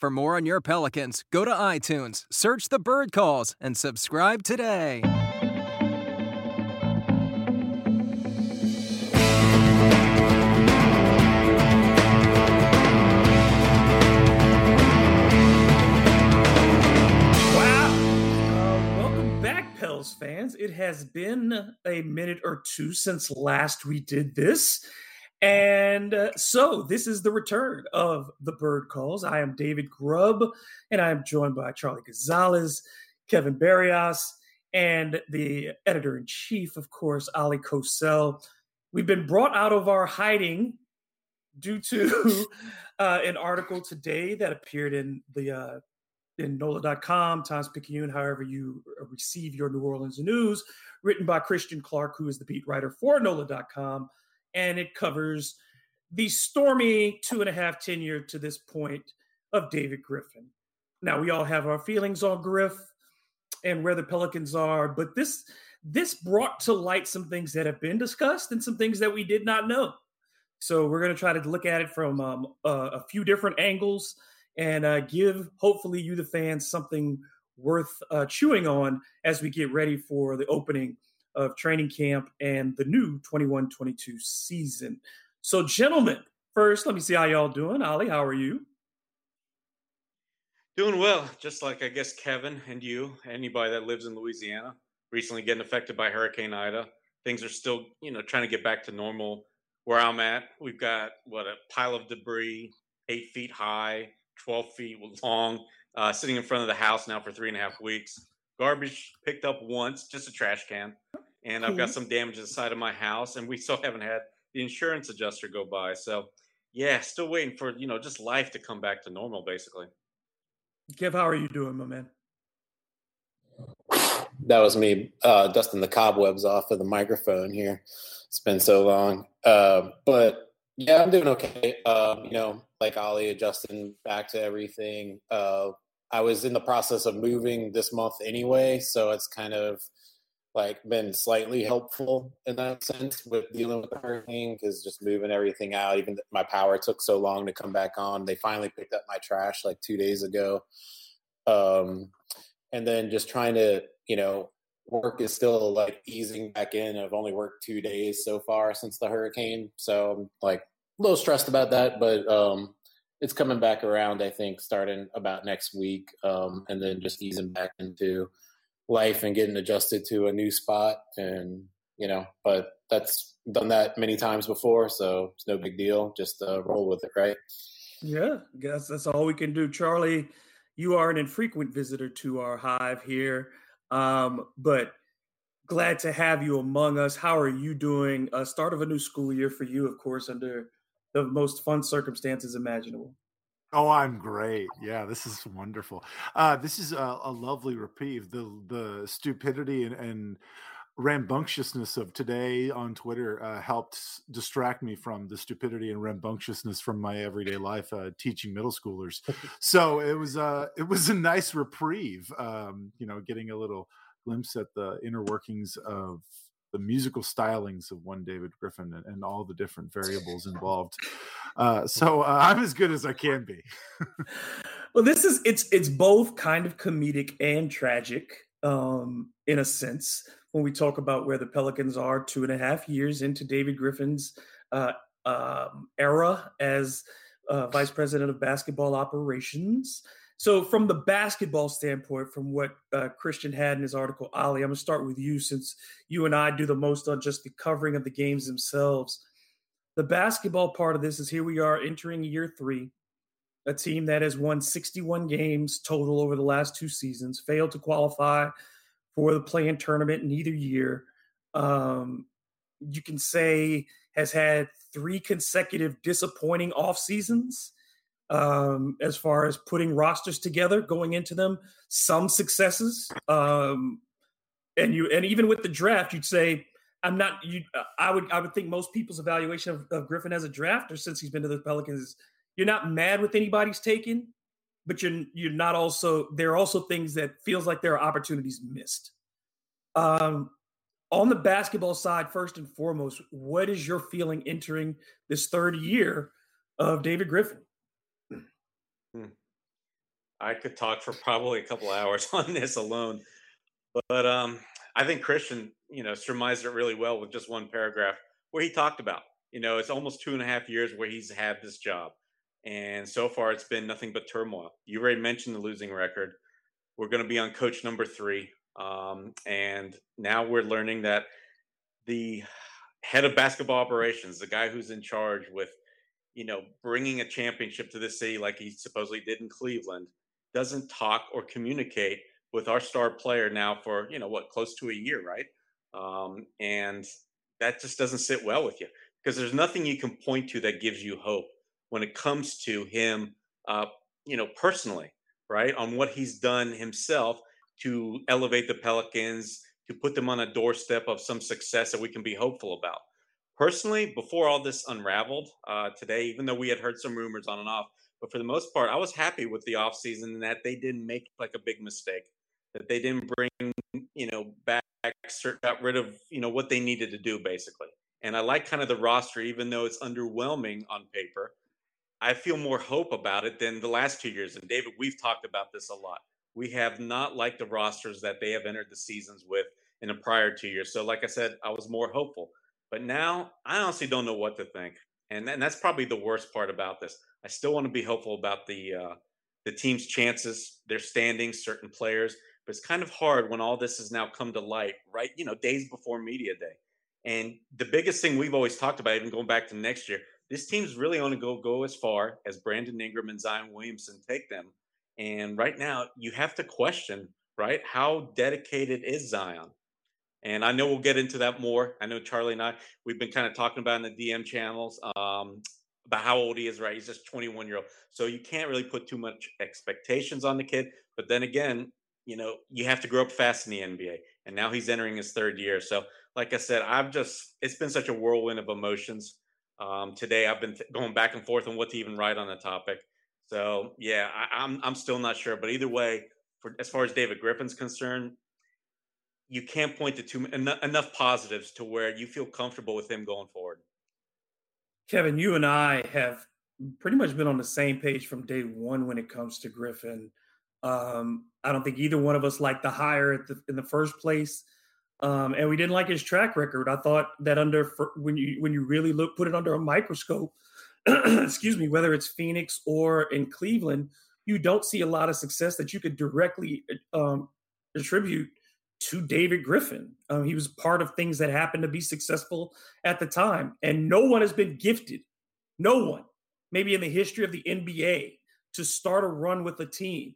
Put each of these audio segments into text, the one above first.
For more on your Pelicans, go to iTunes, search the Bird Calls, and subscribe today. Wow. Welcome back, Pels fans. It has been a minute or two since last we did this. And uh, so this is the return of the Bird Calls. I am David Grubb, and I am joined by Charlie Gonzalez, Kevin Barrios, and the editor in chief, of course, Ali Kosel. We've been brought out of our hiding due to uh, an article today that appeared in the uh, in NOLA.com, Times Picayune, however you receive your New Orleans news, written by Christian Clark, who is the beat writer for NOLA.com. And it covers the stormy two and a half tenure to this point of David Griffin. Now, we all have our feelings on Griff and where the Pelicans are, but this this brought to light some things that have been discussed and some things that we did not know. So we're going to try to look at it from um, uh, a few different angles and uh, give hopefully you the fans something worth uh, chewing on as we get ready for the opening of training camp and the new 21-22 season so gentlemen first let me see how y'all doing ollie how are you Doing well, just like I guess Kevin and you, anybody that lives in Louisiana, recently getting affected by Hurricane Ida. Things are still, you know, trying to get back to normal. Where I'm at, we've got what a pile of debris, eight feet high, 12 feet long, uh, sitting in front of the house now for three and a half weeks. Garbage picked up once, just a trash can. And I've got some damage inside of my house, and we still haven't had the insurance adjuster go by. So, yeah, still waiting for, you know, just life to come back to normal, basically. kev how are you doing my man That was me uh, dusting the cobwebs off of the microphone here. It's been so long. Uh, but yeah, I'm doing okay. Um, you know, like Ollie adjusting back to everything. Uh, I was in the process of moving this month anyway, so it's kind of like been slightly helpful in that sense with dealing with the hurricane because just moving everything out. Even my power took so long to come back on. They finally picked up my trash like two days ago. Um, and then just trying to, you know, work is still like easing back in. I've only worked two days so far since the hurricane, so I'm like a little stressed about that, but um, it's coming back around. I think starting about next week, um, and then just easing back into life and getting adjusted to a new spot, and you know, but that's done that many times before, so it's no big deal. Just uh, roll with it, right? Yeah, guess that's all we can do. Charlie, you are an infrequent visitor to our hive here, um, but glad to have you among us. How are you doing? Uh, start of a new school year for you, of course, under the most fun circumstances imaginable. Oh, I'm great. Yeah, this is wonderful. Uh, this is a, a lovely reprieve. The the stupidity and, and rambunctiousness of today on Twitter uh, helped distract me from the stupidity and rambunctiousness from my everyday life uh, teaching middle schoolers. so it was uh, it was a nice reprieve. Um, you know, getting a little glimpse at the inner workings of the musical stylings of one David Griffin and, and all the different variables involved. Uh, so uh, I'm as good as I can be. Well, this is it's it's both kind of comedic and tragic, um, in a sense, when we talk about where the Pelicans are two and a half years into David Griffin's uh, um, era as uh, vice president of basketball operations. So, from the basketball standpoint, from what uh, Christian had in his article, Ali, I'm going to start with you since you and I do the most on just the covering of the games themselves. The basketball part of this is here we are entering year three, a team that has won 61 games total over the last two seasons, failed to qualify for the play-in tournament in either year. Um, you can say has had three consecutive disappointing off seasons um, as far as putting rosters together going into them. Some successes, um, and you and even with the draft, you'd say I'm not. You, I would I would think most people's evaluation of, of Griffin as a drafter since he's been to the Pelicans is you're not mad with anybody's taken, but you're you're not also there are also things that feels like there are opportunities missed. Um, on the basketball side, first and foremost, what is your feeling entering this third year of David Griffin? Hmm. I could talk for probably a couple hours on this alone, but um, I think Christian, you know, surmised it really well with just one paragraph where he talked about, you know, it's almost two and a half years where he's had this job, and so far it's been nothing but turmoil. You already mentioned the losing record. We're going to be on coach number three, um, and now we're learning that the head of basketball operations, the guy who's in charge with you know, bringing a championship to the city like he supposedly did in Cleveland, doesn't talk or communicate with our star player now for, you know, what, close to a year, right? Um, and that just doesn't sit well with you because there's nothing you can point to that gives you hope when it comes to him, uh, you know, personally, right? On what he's done himself to elevate the Pelicans, to put them on a doorstep of some success that we can be hopeful about personally, before all this unraveled uh, today, even though we had heard some rumors on and off, but for the most part, I was happy with the offseason that they didn't make like a big mistake, that they didn't bring, you know, back, got rid of, you know, what they needed to do basically. And I like kind of the roster, even though it's underwhelming on paper. I feel more hope about it than the last two years. And David, we've talked about this a lot. We have not liked the rosters that they have entered the seasons with in the prior two years. So, like I said, I was more hopeful. But now I honestly don't know what to think, and and that's probably the worst part about this. I still want to be hopeful about the uh, the team's chances, their standings, certain players, but it's kind of hard when all this has now come to light, right? You know, days before media day. And the biggest thing we've always talked about, even going back to next year, this team's really only go go as far as Brandon Ingram and Zion Williamson take them. And right now, you have to question, right? How dedicated is Zion? And I know we'll get into that more. I know Charlie and I, we've been kind of talking about in the DM channels um, about how old he is, right? He's just 21 year old. So you can't really put too much expectations on the kid. But then again, you know, you have to grow up fast in the NBA. And now he's entering his third year. So, like I said, I've just, it's been such a whirlwind of emotions. Um, today, I've been th- going back and forth on what to even write on the topic. So, yeah, I, I'm, I'm still not sure. But either way, for, as far as David Griffin's concerned, you can't point to too enough, enough positives to where you feel comfortable with him going forward. Kevin, you and I have pretty much been on the same page from day one when it comes to Griffin. Um, I don't think either one of us liked the hire the, in the first place, um, and we didn't like his track record. I thought that under when you when you really look put it under a microscope, excuse me, whether it's Phoenix or in Cleveland, you don't see a lot of success that you could directly um, attribute to David Griffin. Um, he was part of things that happened to be successful at the time. And no one has been gifted, no one, maybe in the history of the NBA, to start a run with a team,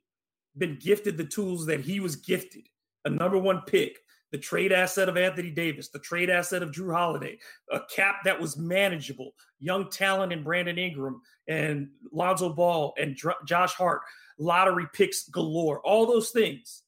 been gifted the tools that he was gifted a number one pick, the trade asset of Anthony Davis, the trade asset of Jrue Holiday, a cap that was manageable, young talent in Brandon Ingram and Lonzo Ball and Dr- Josh Hart, lottery picks galore, all those things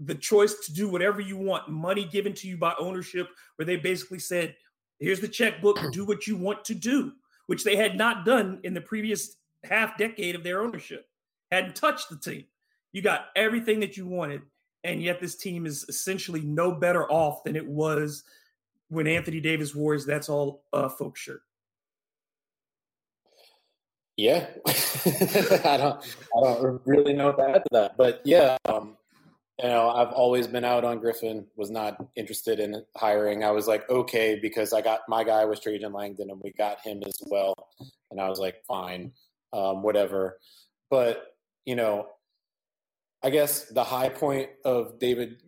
the choice to do whatever you want, money given to you by ownership, where they basically said, here's the checkbook, do what you want to do, which they had not done in the previous half decade of their ownership, hadn't touched the team. You got everything that you wanted, and yet this team is essentially no better off than it was when Anthony Davis wore his That's All uh, Folks shirt. Yeah, I don't, I don't really know what to add to that, but yeah, um, you know, I've always been out on Griffin, was not interested in hiring. I was like, okay, because I got my guy was Trajan Langdon and we got him as well. And I was like, fine, um, whatever. But, you know, I guess the high point of David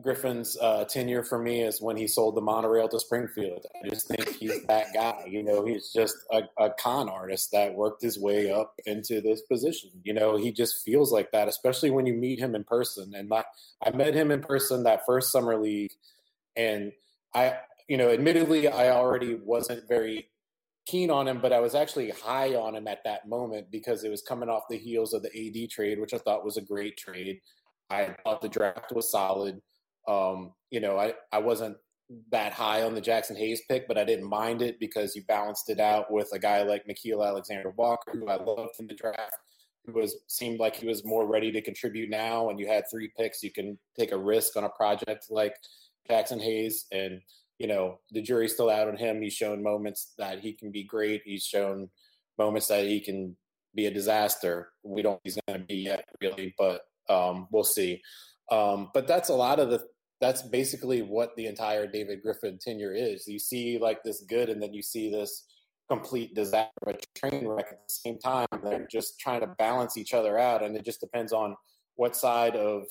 Griffin's uh, tenure for me is when he sold the monorail to Springfield. I just think he's that guy. You know, he's just a, a, con artist that worked his way up into this position. You know, he just feels like that, especially when you meet him in person. And my, I met him in person that first summer league, and I, you know, admittedly, I already wasn't very keen on him, but I was actually high on him at that moment because it was coming off the heels of the AD trade, which I thought was a great trade. I thought the draft was solid. Um, you know, I, I wasn't that high on the Jaxson Hayes pick, but I didn't mind it because you balanced it out with a guy like Nickeil Alexander Walker, who I loved in the draft, who was seemed like he was more ready to contribute now. And you had three picks, you can take a risk on a project like Jaxson Hayes. And, you know, the jury's still out on him. He's shown moments that he can be great. He's shown moments that he can be a disaster. We don't he's gonna be yet really, but um, we'll see. Um, but that's a lot of the. That's basically what the entire David Griffin tenure is. You see like this good, and then you see this complete disaster, a train wreck at the same time. They're just trying to balance each other out, and it just depends on what side of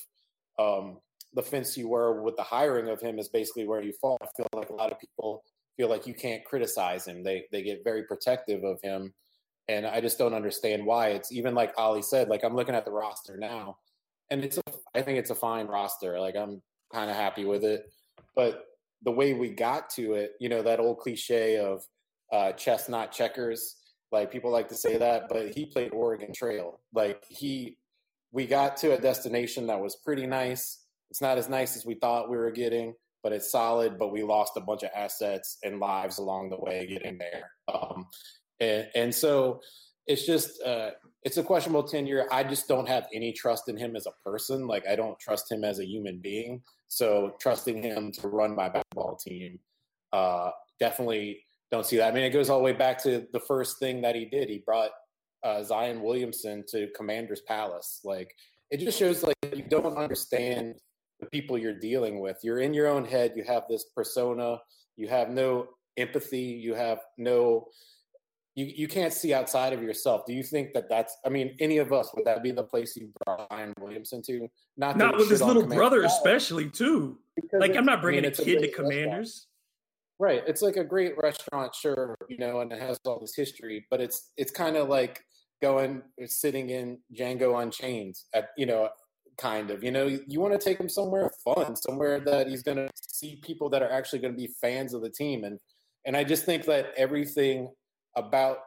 um, the fence you were with the hiring of him is basically where you fall. I feel like a lot of people feel like you can't criticize him. They they get very protective of him, and I just don't understand why. It's even like Ali said. Like I'm looking at the roster now, and it's a, I think it's a fine roster. Like I'm kind of happy with it, but the way we got to it, you know, that old cliche of uh, chess not checkers. Like people like to say that, but he played Oregon Trail. Like he, we got to a destination that was pretty nice. It's not as nice as we thought we were getting, but it's solid. But we lost a bunch of assets and lives along the way getting there. Um, and, and so it's just uh, it's a questionable tenure. I just don't have any trust in him as a person. Like I don't trust him as a human being. So trusting him to run my basketball team, uh, definitely don't see that. I mean, it goes all the way back to the first thing that he did. He brought uh, Zion Williamson to Commander's Palace. Like it just shows like you don't understand the people you're dealing with. You're in your own head. You have this persona. You have no empathy. You have no you, you can't see outside of yourself. Do you think that that's? I mean, any of us would that be the place you brought Zion Williamson to? Not not with his little brother, especially too. Because like I'm not bringing I mean, a kid a to Commanders. Right, it's like a great restaurant, sure, you know, and it has all this history, but it's it's kind of like going sitting in Django Unchained at you know kind of you know you want to take him somewhere fun somewhere that he's going to see people that are actually going to be fans of the team and and i just think that everything about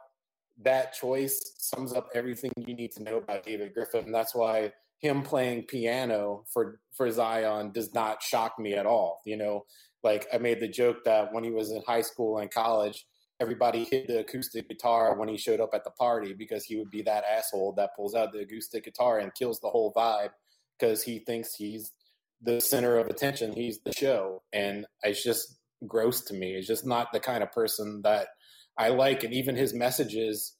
that choice sums up everything you need to know about David Griffin. And that's why him playing piano for for Zion does not shock me at all. You know, like I made the joke that when he was in high school and college, everybody hit the acoustic guitar when he showed up at the party because he would be that asshole that pulls out the acoustic guitar and kills the whole vibe because he thinks he's the center of attention. He's the show, and it's just gross to me. It's just not the kind of person that I like, and even his messages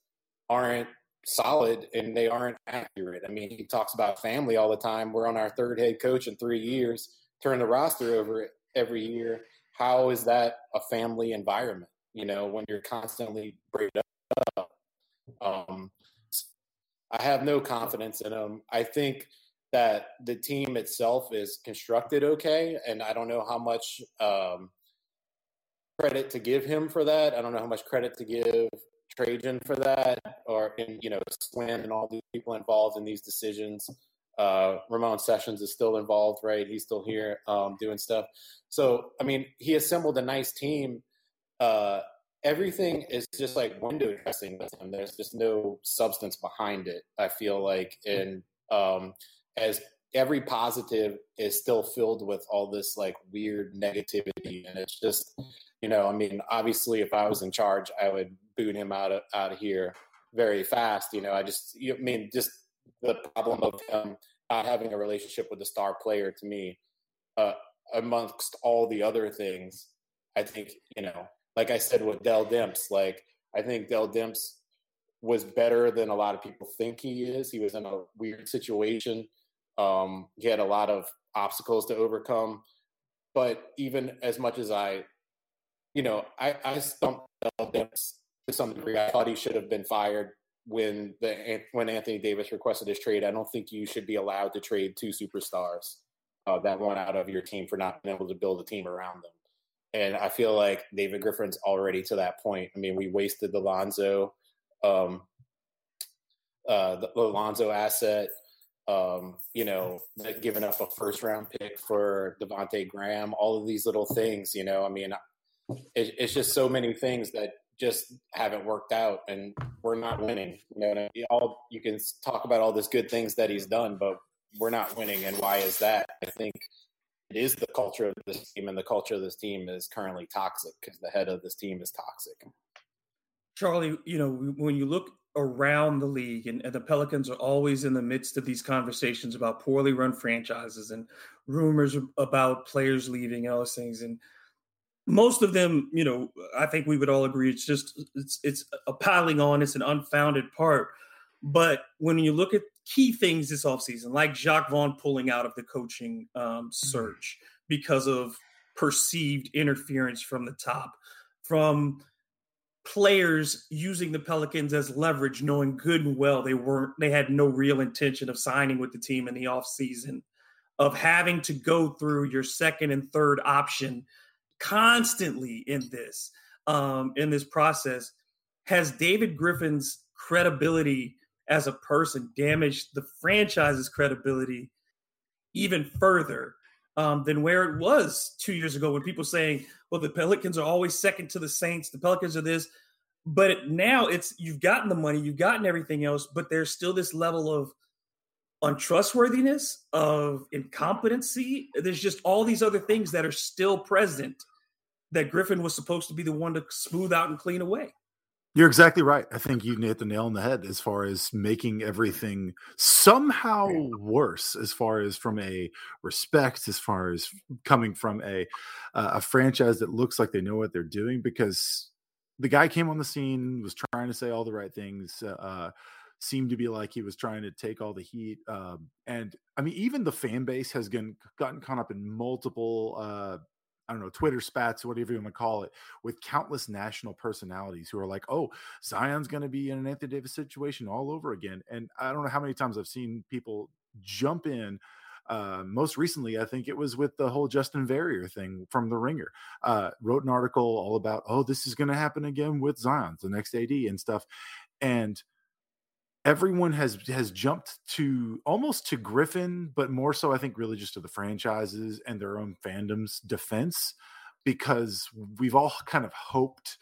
aren't solid and they aren't accurate. I mean, he talks about family all the time. We're on our third head coach in three years, turn the roster over every year. How is that a family environment? You know, when you're constantly breaking up. Um, I have no confidence in him. I think that the team itself is constructed okay, and I don't know how much um, credit to give him for that. I don't know how much credit to give Trajan for that, or you know Swin and all these people involved in these decisions. Uh, Ramon Sessions is still involved, right? He's still here um, doing stuff. So I mean, he assembled a nice team. Uh, everything is just like window dressing with him. There's just no substance behind it. I feel like, and um, as every positive is still filled with all this like weird negativity, and it's just you know, I mean, obviously, if I was in charge, I would boot him out of out of here very fast. You know, I just, you, I mean, just the problem of him not having a relationship with the star player to me, uh, amongst all the other things, I think, you know, like I said with Dell Demps, like I think Dell Demps was better than a lot of people think he is. He was in a weird situation. Um, he had a lot of obstacles to overcome. But even as much as I you know, I, I stumped to some degree. I thought he should have been fired when the when Anthony Davis requested his trade, I don't think you should be allowed to trade two superstars uh, that want out of your team for not being able to build a team around them. And I feel like David Griffin's already to that point. I mean, we wasted the Lonzo, um, uh, the, the Lonzo asset. Um, you know, giving up a first round pick for Devonte Graham. All of these little things. You know, I mean, it, it's just so many things that just haven't worked out, and we're not winning. You know, all you can talk about all this good things that he's done, but we're not winning. And why is that? I think it is the culture of this team, and the culture of this team is currently toxic because the head of this team is toxic. Charlie, you know, when you look around the league, and, and, the Pelicans are always in the midst of these conversations about poorly run franchises and rumors about players leaving and all those things. And most of them, you know, I think we would all agree it's just it's it's a piling on, it's an unfounded part. But when you look at key things this offseason, like Jacque Vaughn pulling out of the coaching um, mm-hmm. search because of perceived interference from the top, from players using the Pelicans as leverage, knowing good and well they weren't, they had no real intention of signing with the team in the offseason, of having to go through your second and third option constantly in this, um, in this process, has David Griffin's credibility as a person damaged the franchise's credibility even further um, than where it was two years ago when people saying, well, the Pelicans are always second to the Saints, the Pelicans are this. But now it's you've gotten the money, you've gotten everything else, but there's still this level of untrustworthiness, of incompetency. There's just all these other things that are still present that Griffin was supposed to be the one to smooth out and clean away. You're exactly right. I think you hit the nail on the head as far as making everything somehow worse, as far as from a respect, as far as coming from a uh, a franchise that looks like they know what they're doing. Because the guy came on the scene, was trying to say all the right things, uh, uh seemed to be like he was trying to take all the heat. Um, and I mean, even the fan base has gotten gotten caught up in multiple uh, I don't know, Twitter spats, whatever you want to call it, with countless national personalities who are like, oh, Zion's going to be in an Anthony Davis situation all over again. And I don't know how many times I've seen people jump in. Uh, most recently, I think it was with the whole Justin Verrier thing from The Ringer. Uh, wrote an article all about, oh, this is going to happen again with Zion, the next AD and stuff. And everyone has has jumped to almost to Griffin, but more so I think really just to the franchises and their own fandom's defense because we've all kind of hoped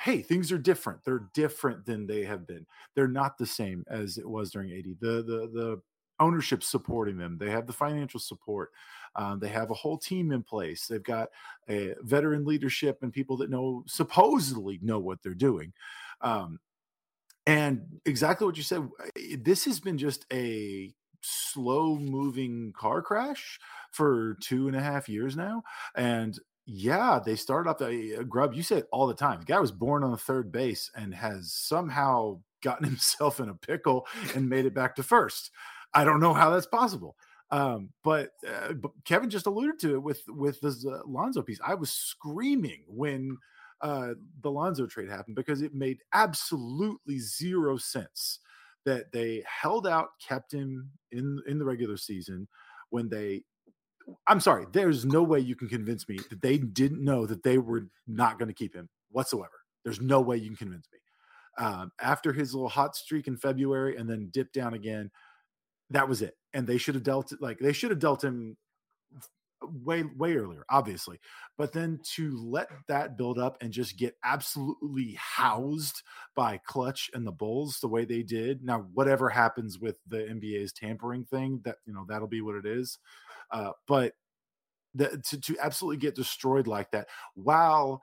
hey things are different. They're different than they have been. They're not the same as it was during 80 the the the ownership supporting them. They have the financial support. Um, they have a whole team in place. They've got a veteran leadership and people that know supposedly know what they're doing. Um, and exactly what you said, eh, this has been just a slow moving car crash for two and a half years now. And yeah, they started off a, a grub. You said all the time. The guy was born on the third base and has somehow gotten himself in a pickle and made it back to first. I don't know how that's possible. Um, but, uh, but Kevin just alluded to it with with the uh, Lonzo piece. I was screaming when uh, the Lonzo trade happened because it made absolutely zero sense that they held out, kept him in in the regular season when they. I'm sorry. There's no way you can convince me that they didn't know that they were not going to keep him whatsoever. There's no way you can convince me. Um, after his little hot streak in February and then dipped down again, that was it. And they should have dealt like they should have dealt him way way earlier obviously but then to let that build up and just get absolutely housed by Klutch and the bulls the way they did now whatever happens with the nba's tampering thing that you know that'll be what it is uh, but the, to, to absolutely get destroyed like that while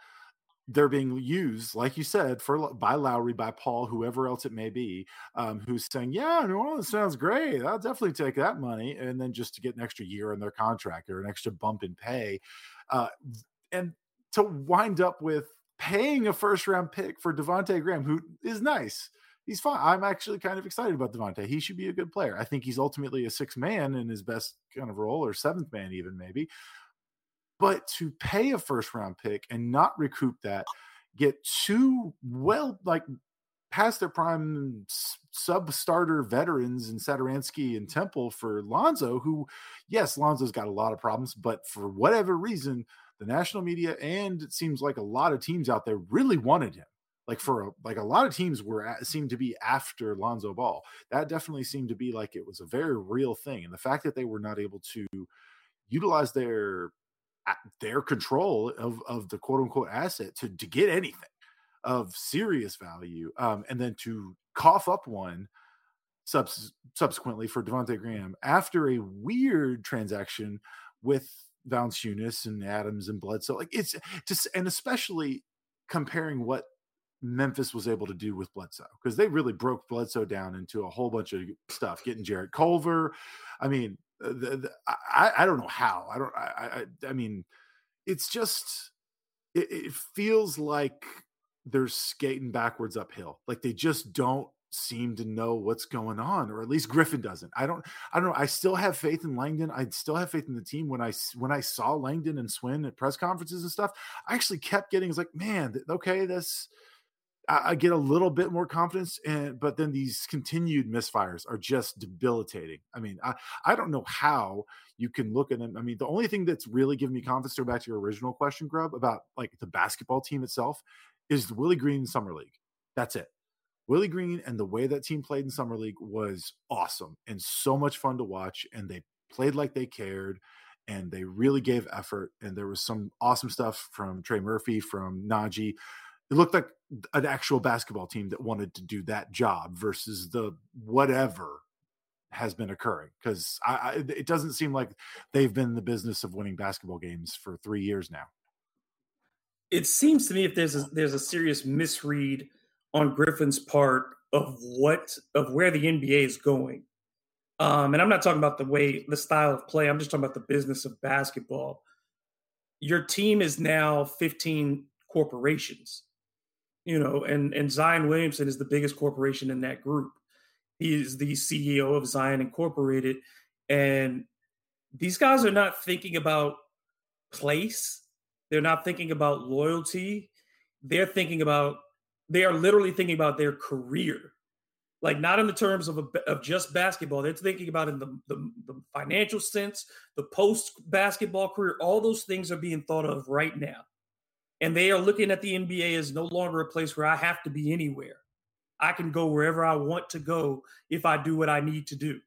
they're being used, like you said, for by Lowry, by Paul, whoever else it may be, um, who's saying, "Yeah, New Orleans sounds great. I'll definitely take that money," and then just to get an extra year in their contract or an extra bump in pay, uh, and to wind up with paying a first round pick for Devonte Graham, who is nice. He's fine. I'm actually kind of excited about Devonte. He should be a good player. I think he's ultimately a six man in his best kind of role, or seventh man, even maybe. But to pay a first round pick and not recoup that, get two well, like past their prime sub starter veterans in Satoransky and Temple for Lonzo, who, yes, Lonzo's got a lot of problems, but for whatever reason, the national media and it seems like a lot of teams out there really wanted him. Like for a, like a lot of teams were at, seemed to be after Lonzo Ball. That definitely seemed to be like it was a very real thing, and the fact that they were not able to utilize their their control of of the quote unquote asset to to get anything of serious value, um, and then to cough up one subs- subsequently for Devonte Graham after a weird transaction with Valanciunas and Adams and Bledsoe. Like it's just, and especially comparing what Memphis was able to do with Bledsoe because they really broke Bledsoe down into a whole bunch of stuff, getting Jarrett Culver. I mean, Uh, the, the, I, I don't know how. I don't. I, I, I mean, it's just it, it feels like they're skating backwards uphill. Like they just don't seem to know what's going on or at least griffin doesn't i don't i don't know i still have faith in langdon i still have faith in the team when i when i saw langdon and swin at press conferences and stuff i actually kept getting it's like man okay this I, I get a little bit more confidence and but then these continued misfires are just debilitating i mean i i don't know how you can look at them i mean the only thing that's really given me confidence to go back to your original question grub about like the basketball team itself is the Willie Green Summer League. That's it. Willie Green and the way that team played in Summer League was awesome and so much fun to watch. And they played like they cared and they really gave effort. And there was some awesome stuff from Trey Murphy, from Naji. It looked like an actual basketball team that wanted to do that job versus the whatever has been occurring because it doesn't seem like they've been in the business of winning basketball games for three years now it seems to me if there's a, there's a serious misread on Griffin's part of what of where the NBA is going. Um, and I'm not talking about the way the style of play. I'm just talking about the business of basketball. Your team is now 15 corporations, you know, and and Zion Williamson is the biggest corporation in that group. He is the CEO of Zion Incorporated, and these guys are not thinking about place they're not thinking about loyalty. They're thinking about, they are literally thinking about their career. Like not in the terms of, a, of just basketball. They're thinking about in the, the, the financial sense, the post basketball career. All those things are being thought of right now. And they are looking at the NBA as no longer a place where I have to be anywhere. I can go wherever I want to go if I do what I need to do.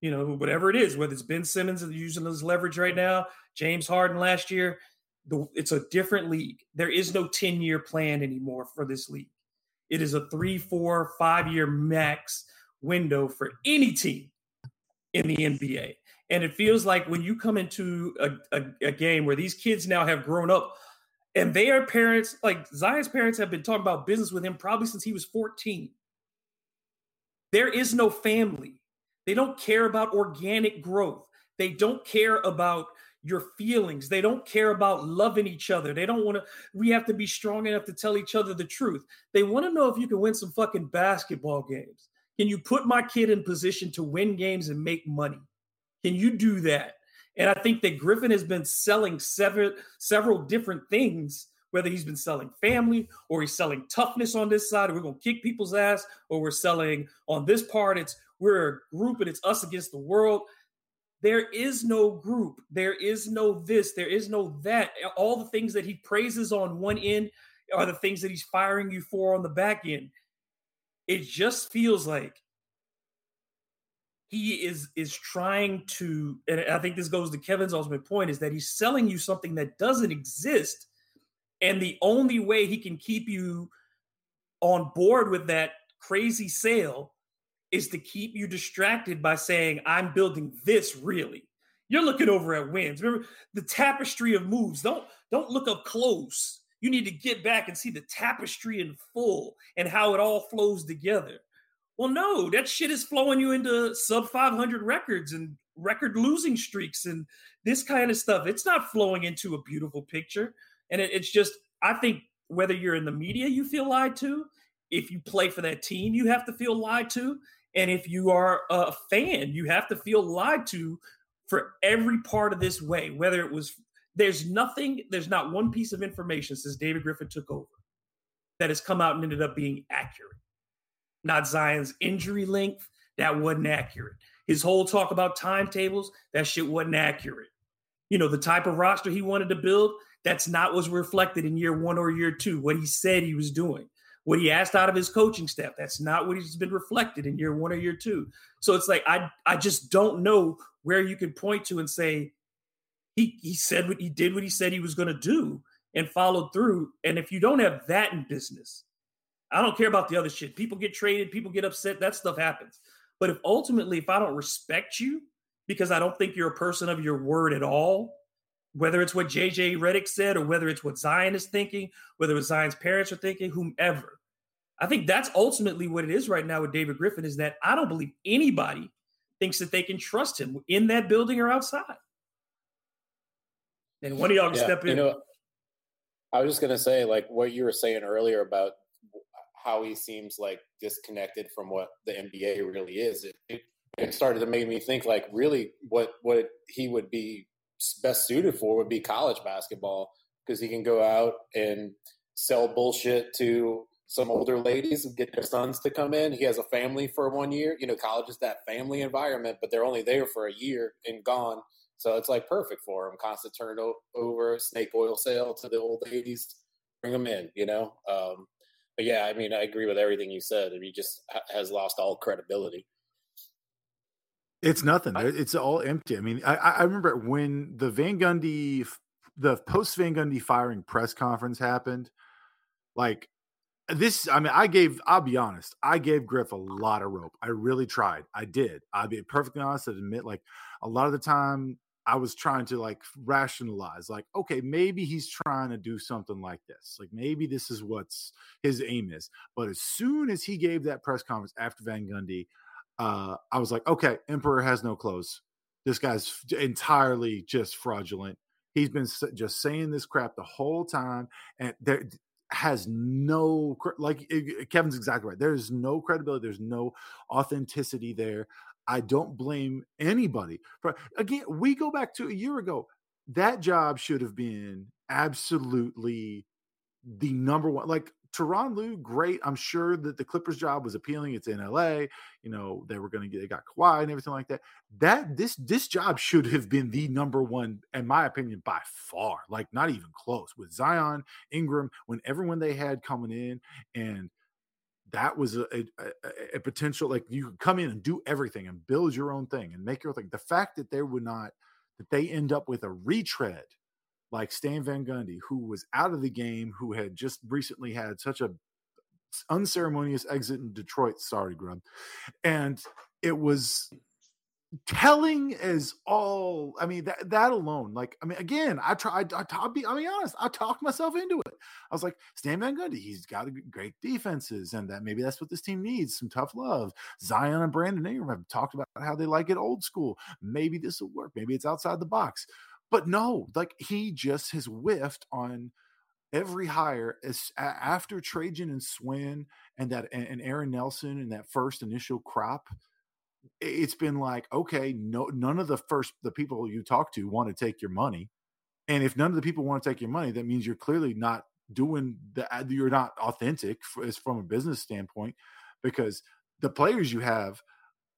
You know, whatever it is, whether it's Ben Simmons using his leverage right now, James Harden last year, it's a different league. There is no 10 year plan anymore for this league. It is a three, four, five year max window for any team in the NBA. And it feels like when you come into a, a, a game where these kids now have grown up and their parents, like Zion's parents, have been talking about business with him probably since he was 14. There is no family. They don't care about organic growth. They don't care about your feelings. They don't care about loving each other. They don't want to, we have to be strong enough to tell each other the truth. They want to know if you can win some fucking basketball games. Can you put my kid in position to win games and make money? Can you do that? And I think that Griffin has been selling several several different things, whether he's been selling family or he's selling toughness on this side, or we're gonna kick people's ass, or we're selling on this part, it's we're a group and it's us against the world. There is no group. There is no this. There is no that. All the things that he praises on one end are the things that he's firing you for on the back end. It just feels like he is is trying to and i think this goes to kevin's ultimate point is that he's selling you something that doesn't exist and the only way he can keep you on board with that crazy sale is to keep you distracted by saying, I'm building this really. You're looking over at wins. Remember the tapestry of moves. Don't don't look up close. You need to get back and see the tapestry in full and how it all flows together. Well, no, that shit is flowing you into sub 500 records and record losing streaks and this kind of stuff. It's not flowing into a beautiful picture. And it, it's just, I think whether you're in the media, you feel lied to. If you play for that team, you have to feel lied to. And if you are a fan, you have to feel lied to for every part of this way, whether it was there's nothing, there's not one piece of information since David Griffin took over that has come out and ended up being accurate. Not Zion's injury length, that wasn't accurate. His whole talk about timetables, that shit wasn't accurate. You know, the type of roster he wanted to build, that's not what's reflected in year one or year two, what he said he was doing. What he asked out of his coaching staff, that's not what he's been reflected in year one or year two. So it's like I I just don't know where you can point to and say he he said what he did what he said he was going to do and followed through. And if you don't have that in business, I don't care about the other shit. People get traded, people get upset, that stuff happens. But if ultimately if I don't respect you because I don't think you're a person of your word at all, whether it's what JJ Redick said or whether it's what Zion is thinking, whether it's Zion's parents are thinking, whomever. I think that's ultimately what it is right now with David Griffin is that I don't believe anybody thinks that they can trust him in that building or outside. And one of y'all can yeah, step in. You know, I was just gonna say, like what you were saying earlier about how he seems like disconnected from what the NBA really is. It, it started to make me think, like, really, what what he would be best suited for would be college basketball because he can go out and sell bullshit to some older ladies and get their sons to come in. He has a family for one year. You know, college is that family environment, but they're only there for a year and gone. So it's like perfect for him. Constant turnover, snake oil sale to the old ladies, bring them in. You know, um, but yeah, I mean, I agree with everything you said. He just has lost all credibility. It's nothing. It's all empty. I mean, I, I remember when the Van Gundy, the post Van Gundy firing press conference happened. Like this, I mean, I gave. I'll be honest. I gave Griff a lot of rope. I really tried. I did. I'll be perfectly honest. I admit, like a lot of the time, I was trying to like rationalize, like, okay, maybe he's trying to do something like this. Like maybe this is what's his aim is. But as soon as he gave that press conference after Van Gundy, uh, I was like, okay, Emperor has no clothes. This guy's entirely just fraudulent. He's been just saying this crap the whole time, and there has no like Kevin's exactly right. There's no credibility. There's no authenticity there. I don't blame anybody. For again, we go back to a year ago. That job should have been absolutely the number one. Like Tyronn Lue, great. I'm sure that the Clippers job was appealing. It's in LA. You know, they were going to get, they got Kawhi and everything like that. That, this, this job should have been the number one, in my opinion, by far. Like, not even close with Zion, Ingram, when everyone they had coming in. And that was a, a, a potential, like, you could come in and do everything and build your own thing and make your thing. The fact that they would not, that they end up with a retread like Stan Van Gundy, who was out of the game, who had just recently had such a unceremonious exit in Detroit. Sorry, Grub. And it was telling is all i mean that that alone like i mean again i tried I, I, be i mean honest i talked myself into it. I was like stan van gundy he's got great defenses and that maybe that's what this team needs some tough love. Zion and brandon ingram have talked about how they like it old school. Maybe this will work. Maybe it's outside the box. But no, like he just has whiffed on every hire as, after Trajan and Swin and that and Aaron Nelson and that first initial crop. It's been like, okay, no, none of the first the people you talk to want to take your money, and if none of the people want to take your money, that means you're clearly not doing the uh, you're not authentic as from a business standpoint, because the players you have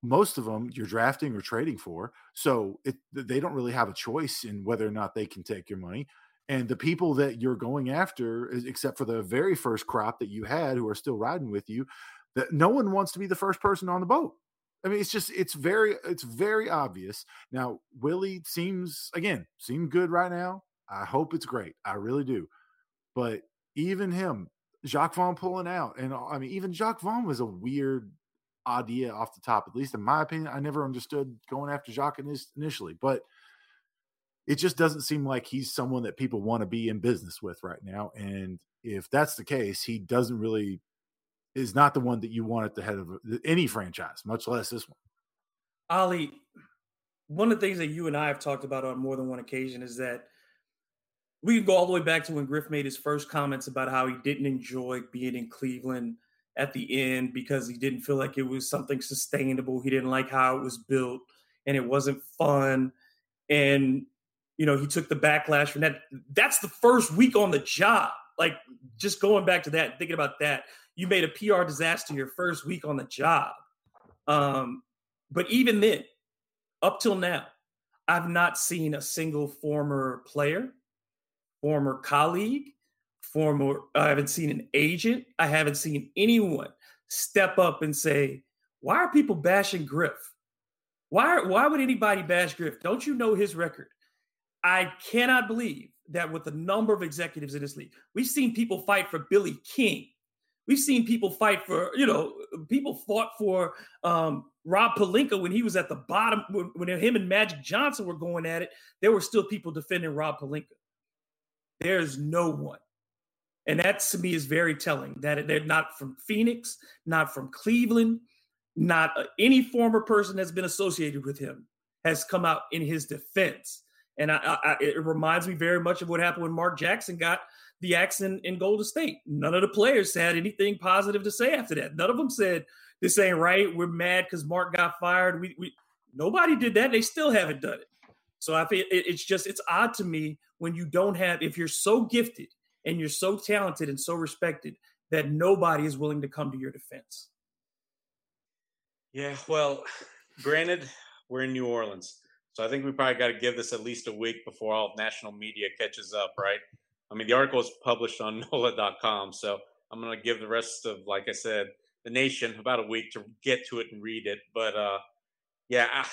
most of them you're drafting or trading for. So it, they don't really have a choice in whether or not they can take your money. And the people that you're going after, except for the very first crop that you had who are still riding with you, that no one wants to be the first person on the boat. I mean, it's just it's very it's very obvious. Now, Willie seems again seem good right now. I hope it's great. I really do. But even him, Jacque Vaughn pulling out, and I mean, even Jacque Vaughn was a weird idea off the top, at least in my opinion. I never understood going after Jacque initially, but it just doesn't seem like he's someone that people want to be in business with right now. And if that's the case, he doesn't really is not the one that you want at the head of any franchise, much less this one. Ali, one of the things that you and I have talked about on more than one occasion is that we can go all the way back to when Griff made his first comments about how he didn't enjoy being in Cleveland at the end because he didn't feel like it was something sustainable. He didn't like how it was built and it wasn't fun. And, you know, he took the backlash from that. That's the first week on the job. Like just going back to that, and thinking about that, you made a PR disaster your first week on the job. Um, but even then, up till now, I've not seen a single former player, former colleague, former, I haven't seen an agent, I haven't seen anyone step up and say, why are people bashing Griff? Why, why would anybody bash Griff? Don't you know his record? I cannot believe that with the number of executives in this league, we've seen people fight for Billy King. We've seen people fight for, you know, people fought for um, Rob Pelinka when he was at the bottom, when, when him and Magic Johnson were going at it. There were still people defending Rob Pelinka. There's no one. And that to me is very telling that they're not from Phoenix, not from Cleveland, not uh, any former person that's been associated with him has come out in his defense. And I, I, it reminds me very much of what happened when Mark Jackson got the axe in, in Golden State. None of the players had anything positive to say after that. None of them said, this ain't right. We're mad because Mark got fired. We, we nobody did that. They still haven't done it. So I think it, it's just it's odd to me when you don't have if you're so gifted and you're so talented and so respected that nobody is willing to come to your defense. Yeah, well, granted, we're in New Orleans. So I think we probably got to give this at least a week before all national media catches up, right? I mean, the article is published on NOLA.com. So I'm going to give the rest of, like I said, the nation about a week to get to it and read it. But uh, yeah, ah,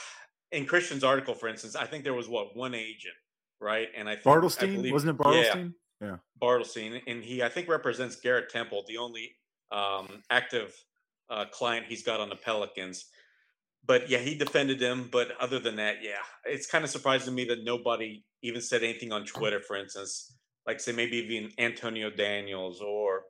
in Christian's article, for instance, I think there was what one agent, right? And I think, Bartelstein I believe, wasn't it Bartelstein? Yeah, yeah, Bartelstein, and he I think represents Garrett Temple, the only um, active uh, client he's got on the Pelicans. But yeah, he defended him. But other than that, yeah, it's kind of surprising to me that nobody even said anything on Twitter, for instance, like say maybe even Antonio Daniels or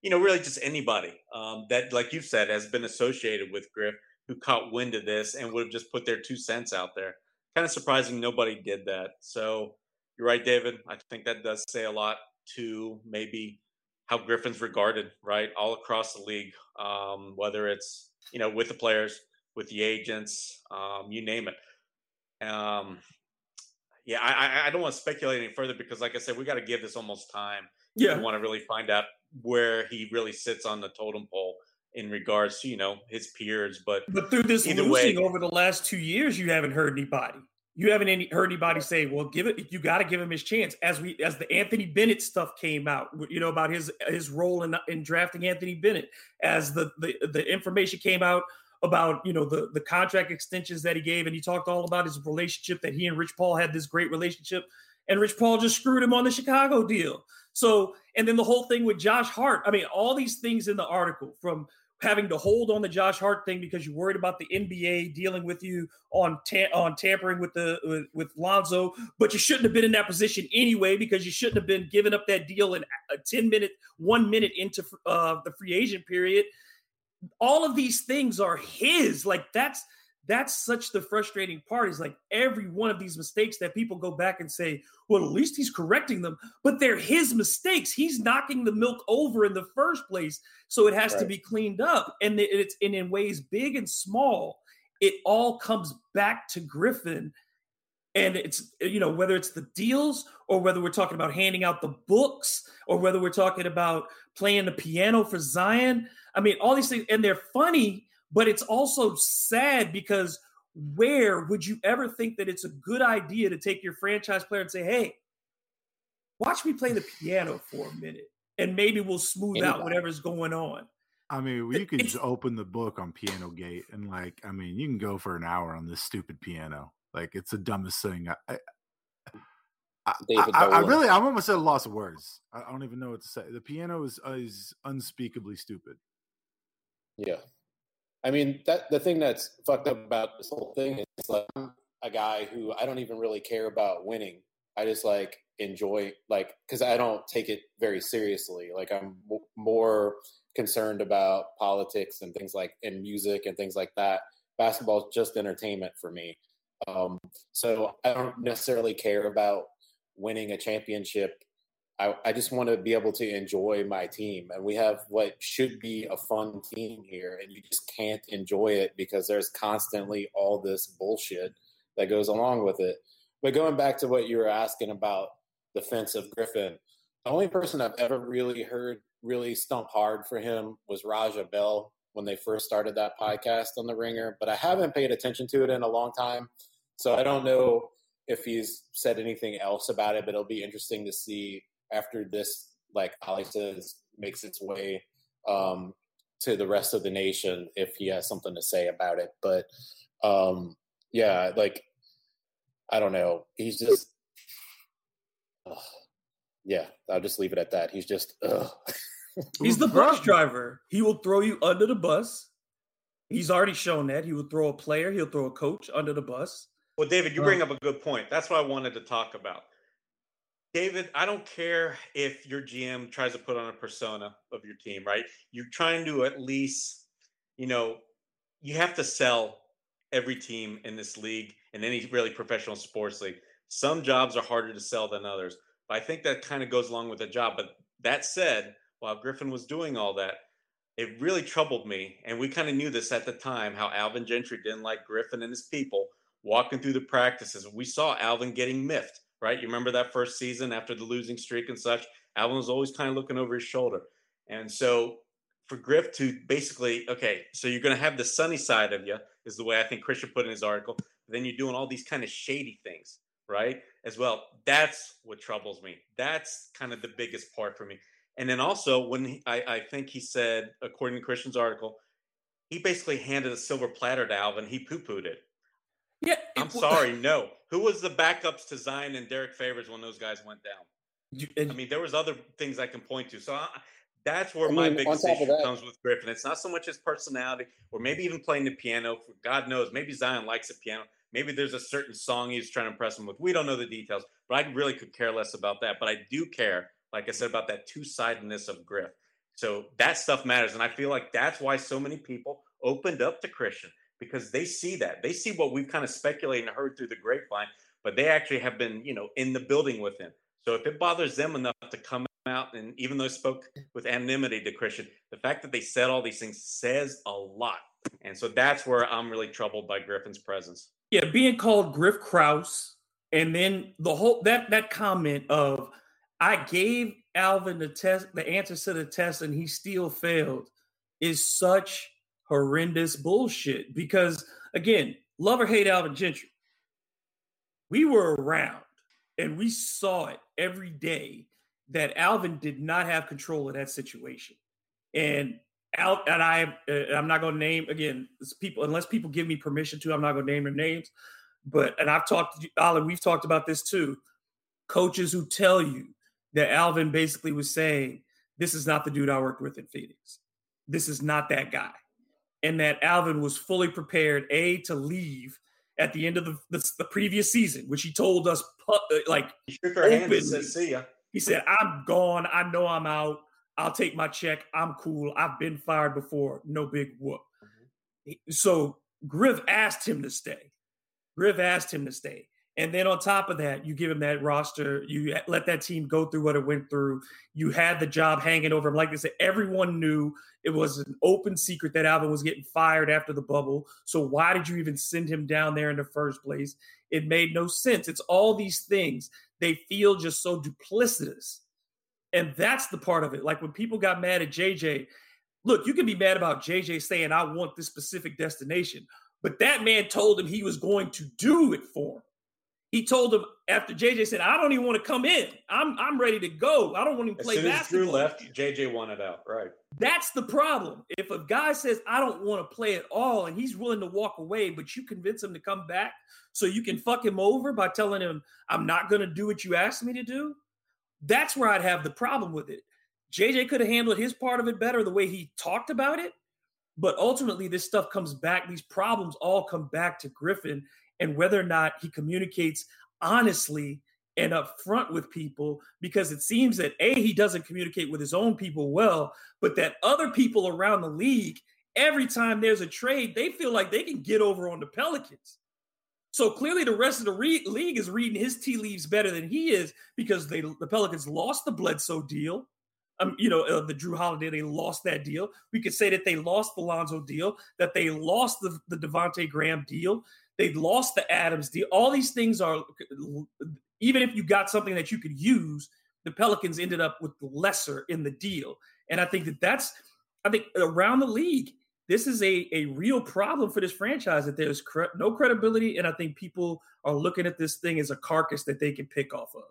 you know really just anybody um, that, like you said, has been associated with Griff who caught wind of this and would have just put their two cents out there. Kind of surprising nobody did that. So you're right, David. I think that does say a lot to maybe how Griffin's regarded, right, all across the league, um, whether it's you know with the players, with the agents, um, you name it. Um, yeah, I, I don't want to speculate any further because, like I said, we got to give this almost time. Yeah, we want to really find out where he really sits on the totem pole in regards to you know his peers. But but through this losing way, over the last two years, you haven't heard anybody you haven't any, heard anybody say, "Well, give it." You got to give him his chance. As we, as the Anthony Bennett stuff came out, you know about his his role in in drafting Anthony Bennett. As the the the information came out about you know the the contract extensions that he gave, and he talked all about his relationship that he and Rich Paul had this great relationship, and Rich Paul just screwed him on the Chicago deal. So, and then the whole thing with Josh Hart. I mean, all these things in the article from having to hold on the Josh Hart thing because you're worried about the NBA dealing with you on ta- on tampering with the with, with, Lonzo, but you shouldn't have been in that position anyway because you shouldn't have been giving up that deal in a 10 minute, one minute into uh, the free agent period. All of these things are his. Like that's that's such the frustrating part is like every one of these mistakes that people go back and say well at least he's correcting them but they're his mistakes he's knocking the milk over in the first place so it has right. to be cleaned up and it's and in ways big and small it all comes back to griffin and it's you know whether it's the deals or whether we're talking about handing out the books or whether we're talking about playing the piano for zion i mean all these things and they're funny but it's also sad because where would you ever think that it's a good idea to take your franchise player and say, hey, watch me play the piano for a minute and maybe we'll smooth Anybody. out whatever's going on. I mean, you can just open the book on Piano Gate and, like, I mean, you can go for an hour on this stupid piano. Like, it's the dumbest thing. I, I, I, I, really, I'm almost at a loss of words. I don't even know what to say. The piano is is unspeakably stupid. Yeah, I mean, that the thing that's fucked up about this whole thing is like I'm a guy who I don't even really care about winning. I just like enjoy like because I don't take it very seriously. Like I'm m- more concerned about politics and things like and music and things like that. Basketball is just entertainment for me. Um, so I don't necessarily care about winning a championship I, I just want to be able to enjoy my team. And we have what should be a fun team here, and you just can't enjoy it because there's constantly all this bullshit that goes along with it. But going back to what you were asking about the fence of Griffin, the only person I've ever really heard really stump hard for him was Raja Bell when they first started that podcast on the Ringer, but I haven't paid attention to it in a long time, so I don't know if he's said anything else about it. But it'll be interesting to see after this, like Ali says, makes its way um, to the rest of the nation if he has something to say about it. But um, yeah, like I don't know. He's just, yeah. I'll just leave it at that. He's just. He's the bus driver. He will throw you under the bus. He's already shown that he will throw a player. He'll throw a coach under the bus. Well, David, you bring up a good point. That's what I wanted to talk about. David, I don't care if your GM tries to put on a persona of your team, right? You're trying to at least, you know, you have to sell every team in this league and any really professional sports league. Some jobs are harder to sell than others. But I think that kind of goes along with the job. But that said, while Griffin was doing all that, it really troubled me. And we kind of knew this at the time how Alvin Gentry didn't like Griffin and his people walking through the practices. We saw Alvin getting miffed, right? You remember that first season after the losing streak and such? Alvin was always kind of looking over his shoulder. And so for Griff to basically, okay, so you're going to have the sunny side of you, is the way I think Christian put in his article. Then you're doing all these kind of shady things, right? As well. That's what troubles me. That's kind of the biggest part for me. And then also, when he, I, I think he said, according to Christian's article, he basically handed a silver platter to Alvin. He poo pooed it. Yeah. I'm sorry. No. Who was the backups to Zion and Derrick Favors when those guys went down? You, and, I mean, there was other things I can point to. So I, that's where I my mean, biggest issue that, comes with Griffin. It's not so much his personality or maybe even playing the piano. For God knows, maybe Zion likes the piano. Maybe there's a certain song he's trying to impress him with. We don't know the details, but I really could care less about that. But I do care like I said, about that two sidedness of Griff. So that stuff matters. And I feel like that's why so many people opened up to Christian because they see that. They see what we've kind of speculated and heard through the grapevine, but they actually have been, you know, in the building with him. So if it bothers them enough to come out and even though spoke with anonymity to Christian, the fact that they said all these things says a lot. And so that's where I'm really troubled by Griffin's presence. Yeah, being called Griff Kraus, and then the whole that that comment of I gave Alvin the test, the answers to the test, and he still failed is such horrendous bullshit. Because again, love or hate Alvin Gentry, we were around and we saw it every day that Alvin did not have control of that situation. And Al, and I, I'm not going to name again people unless people give me permission to. I'm not going to name their names. But and I've talked to Alan. We've talked about this too. Coaches who tell you that Alvin basically was saying, This is not the dude I worked with in Phoenix. This is not that guy. And that Alvin was fully prepared, A, to leave at the end of the, the, the previous season, which he told us, uh, like, he shook hand and said, See ya. He said, I'm gone. I know I'm out. I'll take my check. I'm cool. I've been fired before. No big whoop. Mm-hmm. So Griff asked him to stay. Griff asked him to stay. And then on top of that, you give him that roster. You let that team go through what it went through. You had the job hanging over him. Like I said, everyone knew it was an open secret that Alvin was getting fired after the bubble. So why did you even send him down there in the first place? It made no sense. It's all these things. They feel just so duplicitous. And that's the part of it. Like when people got mad at JJ, look, you can be mad about JJ saying, I want this specific destination. But that man told him he was going to do it for him he told him after JJ said, "I don't even want to come in. I'm I'm ready to go. I don't want to play as soon basketball." As Jrue left, JJ wanted out. Right. That's the problem. If a guy says, "I don't want to play at all," and he's willing to walk away, but you convince him to come back so you can fuck him over by telling him, "I'm not going to do what you asked me to do," that's where I'd have the problem with it. JJ could have handled his part of it better the way he talked about it. But ultimately, this stuff comes back. These problems all come back to Griffin and whether or not he communicates honestly and upfront with people because it seems that a he doesn't communicate with his own people well but that other people around the league every time there's a trade they feel like they can get over on the pelicans. So clearly the rest of the re- league is reading his tea leaves better than he is because they the pelicans lost the bledsoe deal. Um, you know, uh, the Jrue Holiday, they lost that deal. We could say that they lost the Lonzo deal, that they lost the, the Devonte Graham deal, they lost the Adams deal. All these things are, even if you got something that you could use, the Pelicans ended up with lesser in the deal. And I think that that's, I think around the league, this is a, a real problem for this franchise that there's cre- no credibility. And I think people are looking at this thing as a carcass that they can pick off of.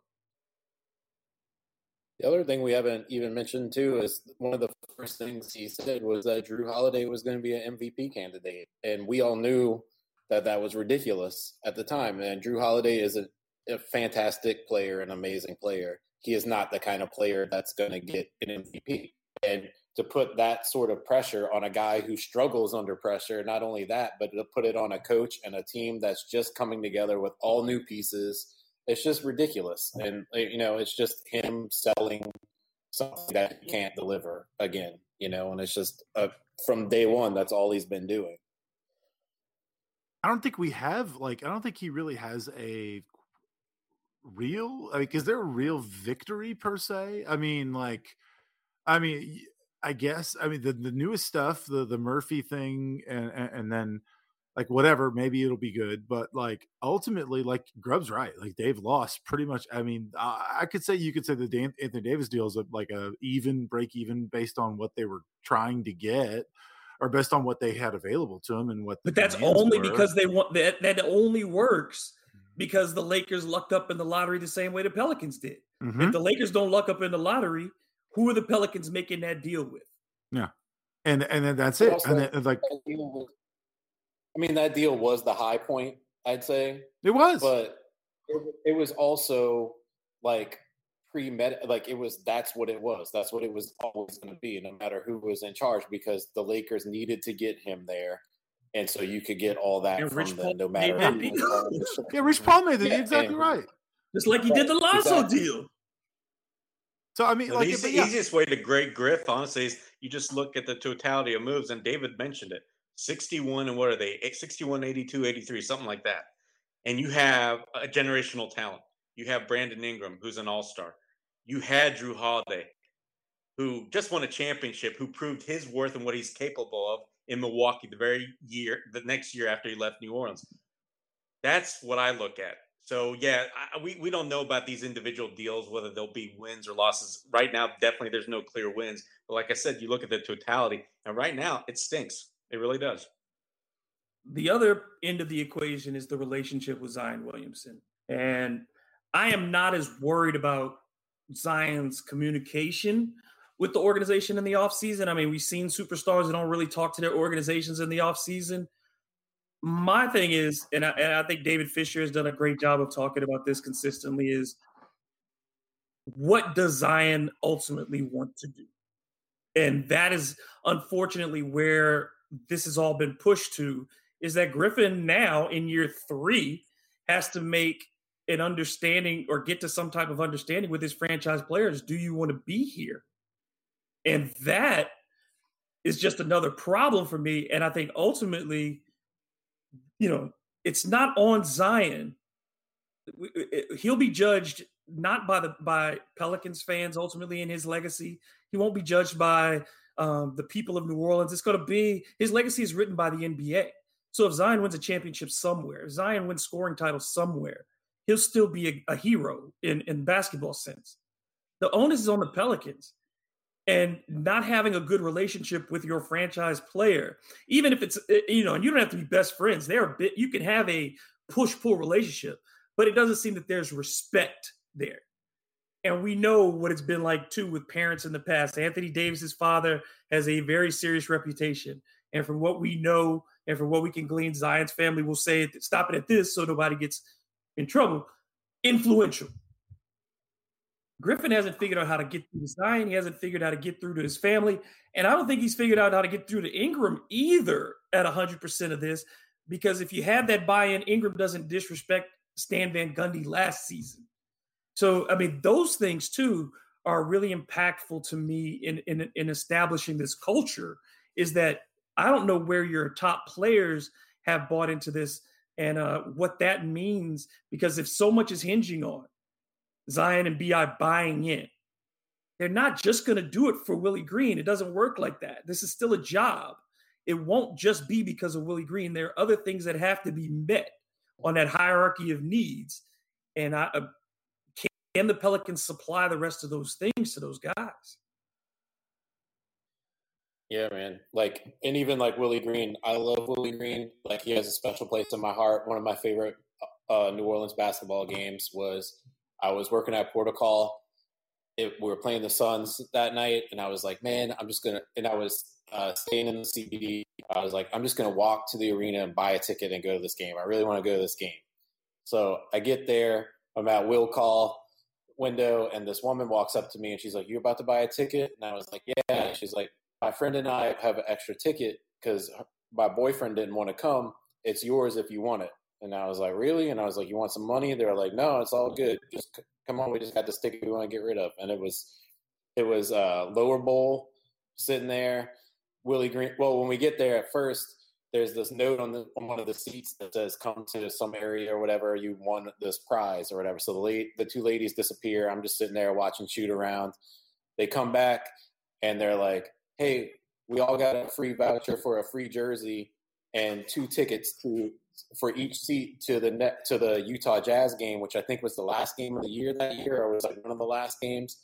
The other thing we haven't even mentioned too is one of the first things he said was that Jrue Holiday was going to be an MVP candidate, and we all knew that that was ridiculous at the time. And Jrue Holiday is a, a fantastic player, an amazing player. He is not the kind of player that's going to get an MVP, and to put that sort of pressure on a guy who struggles under pressure, not only that, but to put it on a coach and a team that's just coming together with all new pieces it's just ridiculous. And uh, you know, it's just him selling something that he can't deliver again. You know, and it's just uh, from day one, that's all he's been doing. I don't think we have like I don't think he really has a real like is there a real victory per se? I mean, like I mean I guess I mean the, the newest stuff, the the Murphy thing and and, and then like whatever, maybe it'll be good. But like ultimately, like Grubb's right. Like Dave lost pretty much. I mean, I, I could say you could say the Dan, Anthony Davis deal is like a even break even based on what they were trying to get, or based on what they had available to them and what. But that's only were. because they want that. That only works because the Lakers lucked up in the lottery the same way the Pelicans did. Mm-hmm. If the Lakers don't luck up in the lottery, who are the Pelicans making that deal with? Yeah. And and then that's it. Also, and then like I mean, that deal was the high point, I'd say. It was. But it, it was also like pre med like it was that's what it was. That's what it was always going to be, no matter who was in charge, because the Lakers needed to get him there. And so you could get all that and from Rich them, Paul no matter who. yeah, Rich Paul made it. Yeah, exactly right. Just like he did the Lonzo exactly. deal. So I mean, well, like the yeah. easiest way to grade Griff, honestly, is you just look at the totality of moves. And David mentioned it. 61 and what are they 61 82 83 something like that and you have a generational talent you have brandon ingram who's an all-star you had Jrue holiday who just won a championship who proved his worth and what he's capable of in milwaukee the very year the next year after he left new orleans. That's what i look at. So yeah I, we, we don't know about these individual deals whether they'll be wins or losses. Right now definitely there's no clear wins. But like i said you look at the totality and right now it stinks. It really does. The other end of the equation is the relationship with Zion Williamson. And I am not as worried about Zion's communication with the organization in the offseason. I mean, we've seen superstars that don't really talk to their organizations in the offseason. My thing is, and I, and I think David Fisher has done a great job of talking about this consistently, is what does Zion ultimately want to do? And that is unfortunately where this has all been pushed to is that Griffin now in year three has to make an understanding or get to some type of understanding with his franchise players. Do you want to be here? And that is just another problem for me. And I think ultimately, you know, it's not on Zion. He'll be judged not by the by Pelicans fans ultimately in his legacy. He won't be judged by um, the people of New Orleans. It's going to be his legacy is written by the NBA. So if Zion wins a championship somewhere, Zion wins scoring titles somewhere, he'll still be a, a hero in, in basketball sense. The onus is on the Pelicans and not having a good relationship with your franchise player, even if it's eh, you know, and you don't have to be best friends. They're a bit you can have a push pull relationship, but it doesn't seem that there's respect there. And we know what it's been like too with parents in the past. Anthony Davis's father has a very serious reputation. And from what we know and from what we can glean, Zion's family will say, stop it at this so nobody gets in trouble. Influential. Griffin hasn't figured out how to get through to Zion. He hasn't figured out how to get through to his family. And I don't think he's figured out how to get through to Ingram either at 100% of this. Because if you have that buy in, Ingram doesn't disrespect Stan Van Gundy last season. So, I mean, those things too are really impactful to me in, in, in establishing this culture. Is that I don't know where your top players have bought into this and uh, what that means because if so much is hinging on Zion and Bi buying in, they're not just going to do it for Willie Green. It doesn't work like that. This is still a job. It won't just be because of Willie Green. There are other things that have to be met on that hierarchy of needs. And I, uh, Can the Pelicans supply the rest of those things to those guys? Yeah, man. Like, and even like Willie Green, I love Willie Green. Like, he has a special place in my heart. One of my favorite uh, New Orleans basketball games was I was working at Protocol. It, we were playing the Suns that night, and I was like, man, I'm just gonna. And I was uh, staying in the CBD. I was like, I'm just gonna walk to the arena and buy a ticket and go to this game. I really want to go to this game. So I get there. I'm at will call window, and this woman walks up to me and she's like, "You about to buy a ticket?" And I was like, "Yeah." She's like, "My friend and I have an extra ticket because my boyfriend didn't want to come. It's yours if you want it." And I was like, really? And I was like, you want some money? They were like, no, it's all good. Just come on. We just got the sticker we want to get rid of. And it was, it was uh, lower bowl sitting there. Willie Green. Well, when we get there at first, there's this note on the on one of the seats that says "Come to some area or whatever you won this prize or whatever." So the late the two ladies disappear. I'm just sitting there watching shoot around. They come back and they're like, "Hey, we all got a free voucher for a free jersey and two tickets to for each seat to the net to the Utah Jazz game, which I think was the last game of the year that year, or was like one of the last games.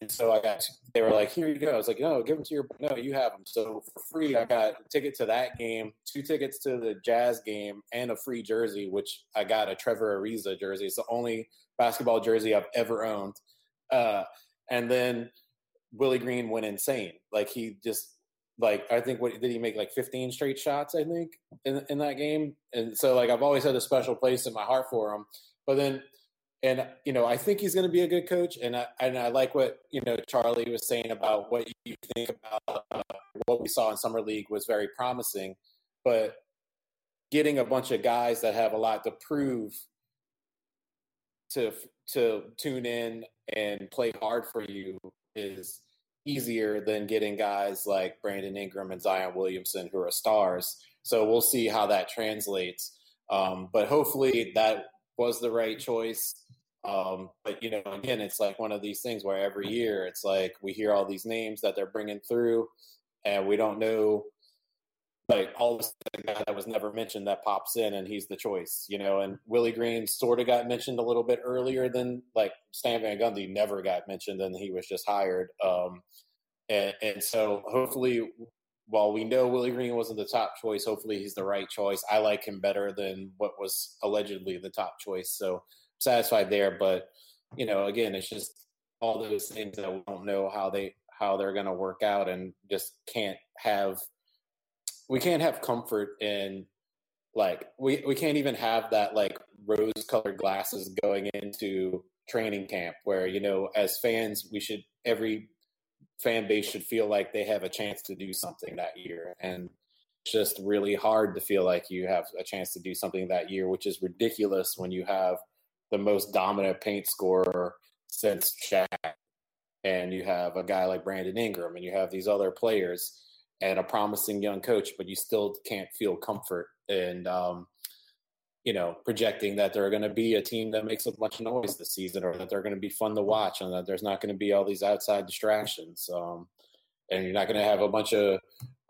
And so I got, they were like, here you go. I was like, no, give them to your, no, you have them. So for free, I got a ticket to that game, two tickets to the Jazz game, and a free jersey, which I got a Trevor Ariza jersey. It's the only basketball jersey I've ever owned. Uh, and then Willie Green went insane. Like he just like I think what did he make like 15 straight shots I think in in that game? And so like I've always had a special place in my heart for him. But then and you know I think he's going to be a good coach and I and I like what you know Charlie was saying about what you think about uh, what we saw in summer league was very promising. But getting a bunch of guys that have a lot to prove to to tune in and play hard for you is easier than getting guys like Brandon Ingram and Zion Williamson who are stars. So we'll see how that translates. Um, but hopefully that was the right choice. Um, but you know, again, it's like one of these things where every year it's like we hear all these names that they're bringing through, and we don't know. Like all of this guy that was never mentioned that pops in and he's the choice, you know. And Willie Green sort of got mentioned a little bit earlier than like Stan Van Gundy never got mentioned and he was just hired. Um, and, and so hopefully, while we know Willie Green wasn't the top choice, hopefully he's the right choice. I like him better than what was allegedly the top choice. So satisfied there. But you know, again, it's just all those things that we don't know how they how they're going to work out, and just can't have we can't have comfort in like we we can't even have that like rose colored glasses going into training camp where you know as fans we should every fan base should feel like they have a chance to do something that year. And it's just really hard to feel like you have a chance to do something that year, which is ridiculous when you have the most dominant paint scorer since Shaq. And you have a guy like Brandon Ingram, and you have these other players and a promising young coach, but you still can't feel comfort. And um, you know, projecting that they're going to be a team that makes a bunch of noise this season, or that they're going to be fun to watch, and that there's not going to be all these outside distractions. Um, and you're not going to have a bunch of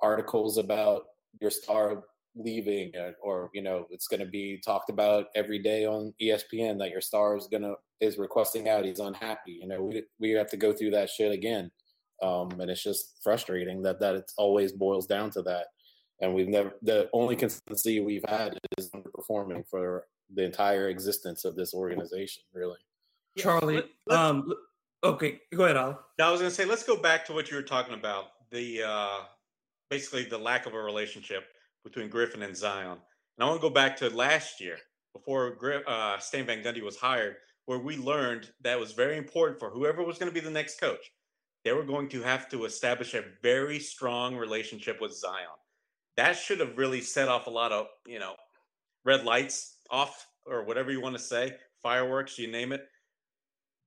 articles about your star leaving, or you know, it's going to be talked about every day on ESPN that your star is going to is requesting out. He's unhappy. You know, we we have to go through that shit again, um, and it's just frustrating that that it always boils down to that. And we've never the only consistency we've had is underperforming for the entire existence of this organization really. Charlie um okay go ahead Ollie. i was going to say let's go back to what you were talking about the uh basically the lack of a relationship between griffin and zion. And i want to go back to last year before uh, stan van gundy was hired where we learned that was very important for whoever was going to be the next coach they were going to have to establish a very strong relationship with zion. That should have really set off a lot of you know red lights off or whatever you want to say fireworks you name it.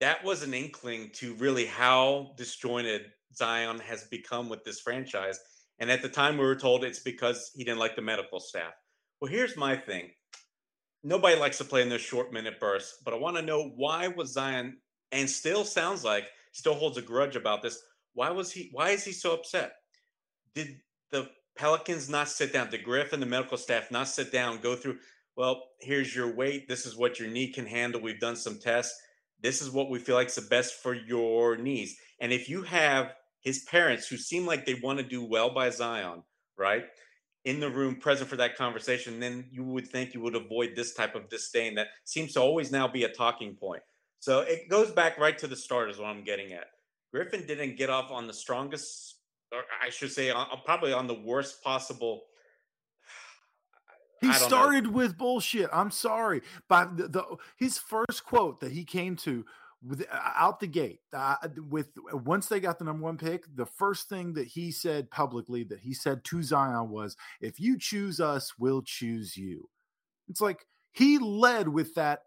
That was an inkling to really how disjointed zion has become with this franchise. And at the time we were told it's because he didn't like the medical staff. Well here's my thing. Nobody likes to play in those short minute bursts but i want to know why was zion and still sounds like still holds a grudge about this why was he why is he so upset did the Pelicans not sit down, the Griff and the medical staff not sit down, go through, well, here's your weight. This is what your knee can handle. We've done some tests. this is what we feel like is the best for your knees. And if you have his parents who seem like they want to do well by Zion, right? In the room present for that conversation, then you would think you would avoid this type of disdain that seems to always now be a talking point. So it goes back right to the start, is what I'm getting at. Griffin didn't get off on the strongest, or I should say, on, probably on the worst possible. He started know. with bullshit. I'm sorry, but the, the, his first quote that he came to with uh, out the gate uh, with once they got the number one pick the first thing that he said publicly that he said to zion was if you choose us we'll choose you it's like he led with that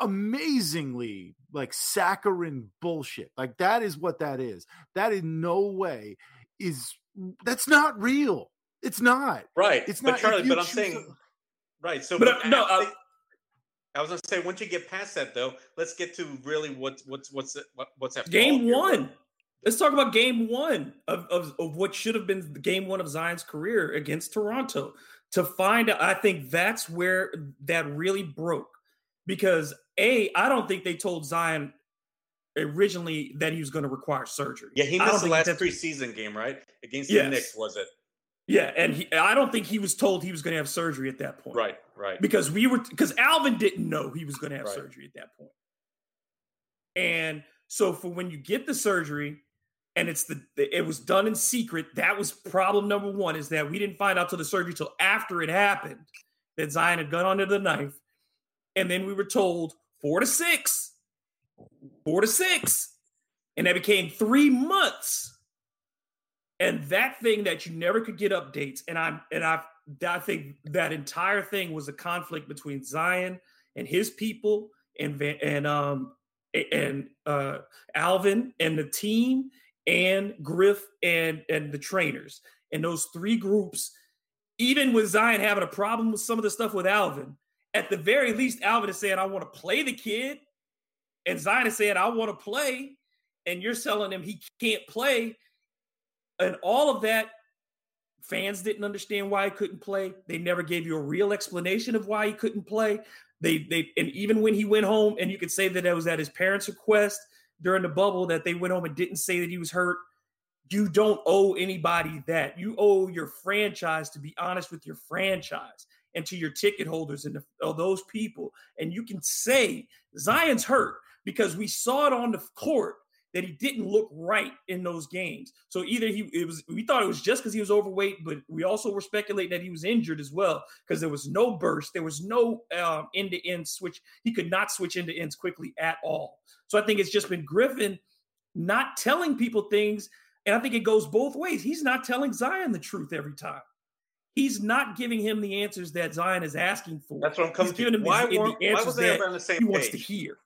amazingly like saccharine bullshit. Like that is what that is. That in no way is that's not real. It's not. Right. It's not. But Charlie, but I'm saying a, right. So but, uh, no, uh, I was gonna say once you get past that though, let's get to really what's what's what's what, what's that game one. Let's talk about game one of, of, of what should have been the game one of Zion's career against Toronto. To find out, I think that's where that really broke because a I don't think they told Zion originally that he was going to require surgery. Yeah, he missed the last preseason game, right? Against yes. the Knicks, was it? Yeah, and he, I don't think he was told he was going to have surgery at that point. Right, right. Because we were because Alvin didn't know he was going to have right. surgery at that point. And so for when you get the surgery and it's the it was done in secret, that was problem number 1 is that we didn't find out till the surgery till after it happened that Zion had gone under the knife and then we were told four to six, four to six, and that became three months. And that thing that you never could get updates, and I'm and I I think that entire thing was a conflict between Zion and his people and and um and uh Alvin and the team and Griff and and the trainers and those three groups. Even with Zion having a problem with some of the stuff with Alvin, at the very least, Alvin is saying, I want to play the kid. And Zion is saying, I want to play. And you're telling him he can't play. And all of that, fans didn't understand why he couldn't play. They never gave you a real explanation of why he couldn't play. They they and even when he went home, and you could say that it was at his parents' request during the bubble that they went home and didn't say that he was hurt. You don't owe anybody that. You owe your franchise to be honest with your franchise and to your ticket holders and those people. And you can say Zion's hurt because we saw it on the court that he didn't look right in those games. So either he it was we thought it was just because he was overweight, but we also were speculating that he was injured as well because there was no burst, there was no end to end switch. He could not switch into ends quickly at all. So I think it's just been Griffin not telling people things, and I think it goes both ways. He's not telling Zion the truth every time he's not giving him the answers that Zion is asking for. That's what I'm coming he's giving him why, the, weren't, the why was they ever on the same he page? wants to hear.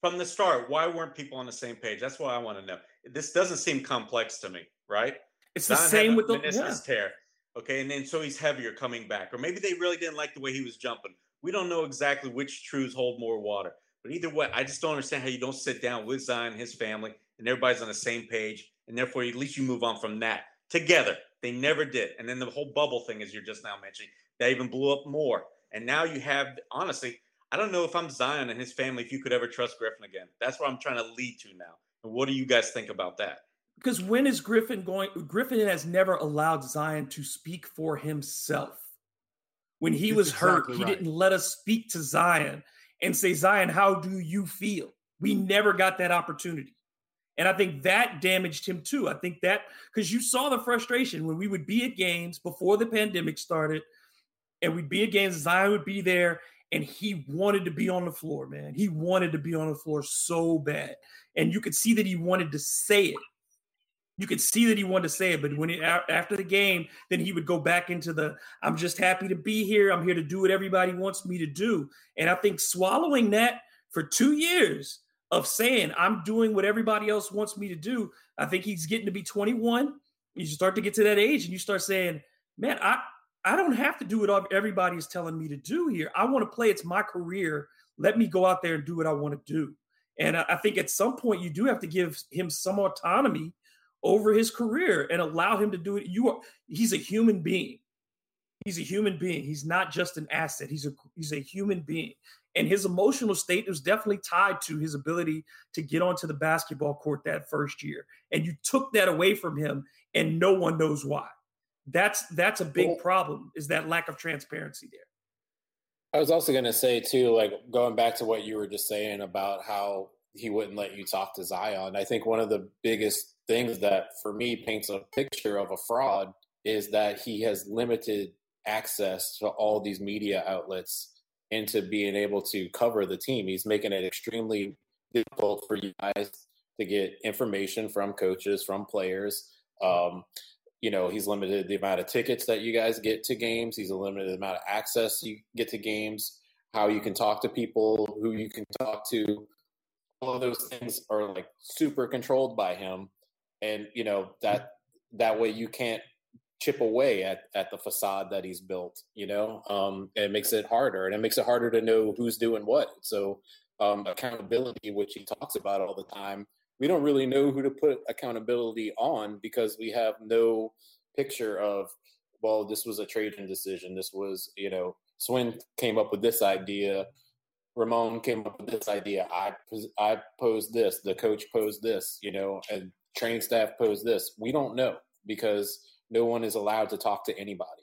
From the start, why weren't people on the same page? That's what I want to know. This doesn't seem complex to me, right? It's Zion the same with the meniscus yeah. tear. Okay, and then so he's heavier coming back, or maybe they really didn't like the way he was jumping. We don't know exactly which truths hold more water. But either way, I just don't understand how you don't sit down with Zion, his family, and everybody's on the same page, and therefore at least you move on from that together. They never did. And then the whole bubble thing, as you're just now mentioning, that even blew up more. And now you have, honestly, I don't know if I'm Zion and his family, if you could ever trust Griffin again. That's what I'm trying to lead to now. And what do you guys think about that? Because when is Griffin going? Griffin has never allowed Zion to speak for himself. When he was exactly hurt, he didn't let us speak to Zion and say, Zion, how do you feel? We never got that opportunity. And I think that damaged him too. I think that because you saw the frustration when we would be at games before the pandemic started, and we'd be at games, Zion would be there, and he wanted to be on the floor, man. He wanted to be on the floor so bad. And you could see that he wanted to say it. You could see that he wanted to say it, but when he, after the game, then he would go back into the I'm just happy to be here. I'm here to do what everybody wants me to do. And I think swallowing that for two years of saying I'm doing what everybody else wants me to do. I think he's getting to be 21. You start to get to that age and you start saying, man, I, I don't have to do what everybody is telling me to do here. I want to play. It's my career. Let me go out there and do what I want to do. And I, I think at some point you do have to give him some autonomy over his career and allow him to do it. You are he's a human being. He's a human being. He's not just an asset. He's a he's a human being. And his emotional state was definitely tied to his ability to get onto the basketball court that first year. And you took that away from him, and no one knows why. That's that's a big problem, is that lack of transparency there. I was also going to say too, like going back to what you were just saying about how he wouldn't let you talk to Zion. I think one of the biggest things that for me paints a picture of a fraud is that he has limited access to all these media outlets into being able to cover the team. He's making it extremely difficult for you guys to get information from coaches, from players. Um, you know, he's limited the amount of tickets that you guys get to games. He's a limited amount of access you get to games, how you can talk to people, who you can talk to. All of those things are like super controlled by him. And, you know, that that way you can't chip away at, at the facade that he's built, you know, um, it makes it harder and it makes it harder to know who's doing what. So um, accountability, which he talks about all the time, we don't really know who to put accountability on because we have no picture of, well, this was a trading decision. This was, you know, Swin came up with this idea. Ramon came up with this idea. I I posed this. The coach posed this. You know, and training staff posed this. We don't know because no one is allowed to talk to anybody.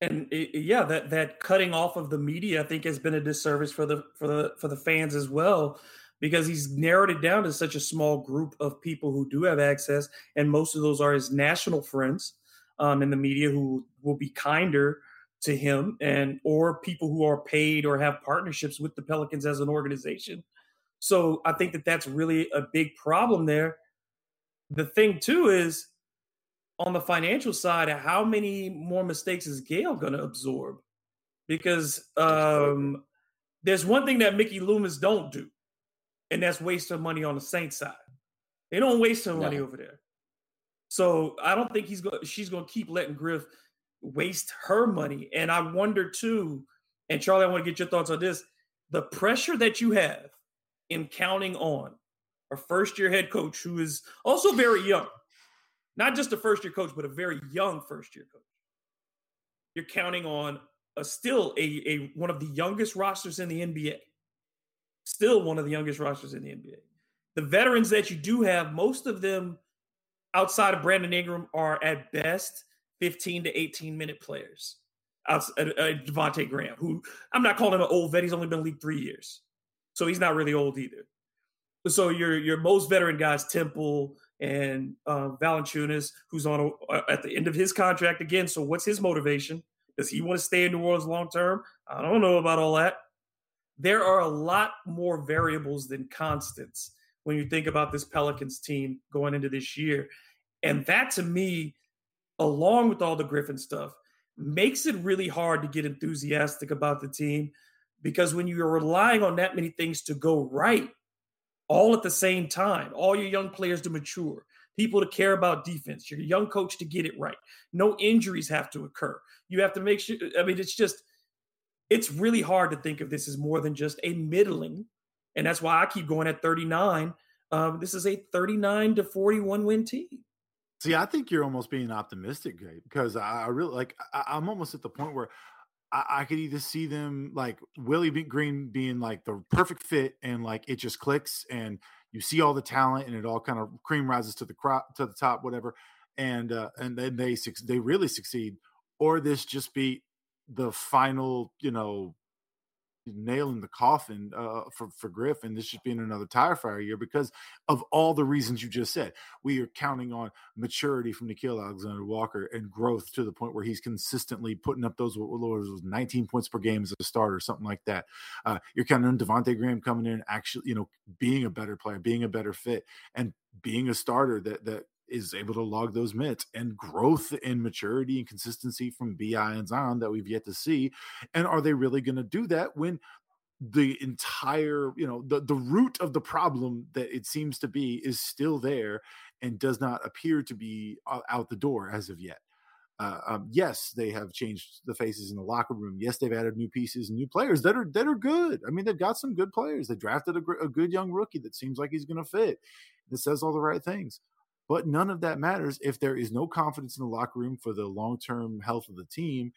And yeah, that that cutting off of the media, I think, has been a disservice for the for the for the fans as well, because he's narrowed it down to such a small group of people who do have access, and most of those are his national friends um, in the media who will be kinder to him, and or people who are paid or have partnerships with the Pelicans as an organization. So I think that that's really a big problem there. The thing too is on the financial side, how many more mistakes is Gayle going to absorb? Because um, there's one thing that Mickey Loomis don't do, and that's waste her money on the Saints side. They don't waste her no. money over there. So I don't think he's going. She's going to keep letting Griff waste her money. And I wonder too. And Charlie, I want to get your thoughts on this: the pressure that you have in counting on a first year head coach who is also very young not just a first year coach, but a very young first year coach. You're counting on a still a, a one of the youngest rosters in the NBA. Still one of the youngest rosters in the NBA. The veterans that you do have, most of them outside of Brandon Ingram are at best 15 to 18 minute players. Outside, uh, Devonte Graham, who I'm not calling him an old vet, he's only been in league three years, so he's not really old either. So your your most veteran guys, Temple, and uh, Valanciunas, who's on a, uh, at the end of his contract again. So what's his motivation? Does he want to stay in New Orleans long term? I don't know about all that. There are a lot more variables than constants when you think about this Pelicans team going into this year. And that to me, along with all the Griffin stuff, makes it really hard to get enthusiastic about the team because when you're relying on that many things to go right, all at the same time. All your young players to mature, people to care about defense, your young coach to get it right. No injuries have to occur. You have to make sure. I mean, it's just, it's really hard to think of this as more than just a middling. And that's why I keep going at 39. Um, this is a 39 to 41 win team. See, I think you're almost being optimistic, Gabe, because I really like. I, am almost at the point where I, I, could either see them like Willie Green being like the perfect fit and like it just clicks and you see all the talent and it all kind of cream rises to the crop to the top, whatever, and uh, and then they they really succeed, or this just be the final, you know, nail in the coffin uh, for for Griff, and this just being another tire fire year because of all the reasons you just said. We are counting on maturity from Nickeil Alexander Walker and growth to the point where he's consistently putting up those, those 19 points per game as a starter, something like that. Uh, you're counting on Devonte Graham coming in, actually, you know, being a better player, being a better fit, and being a starter that that is able to log those minutes and growth and maturity and consistency from BI and Zion that we've yet to see. And are they really going to do that when the entire, you know, the, the root of the problem that it seems to be is still there and does not appear to be out the door as of yet? Uh, um, yes, they have changed the faces in the locker room. Yes, they've added new pieces and new players that are that are good. I mean, they've got some good players. They drafted a, a good young rookie that seems like he's going to fit. That says all the right things. But none of that matters if there is no confidence in the locker room for the long term health of the team.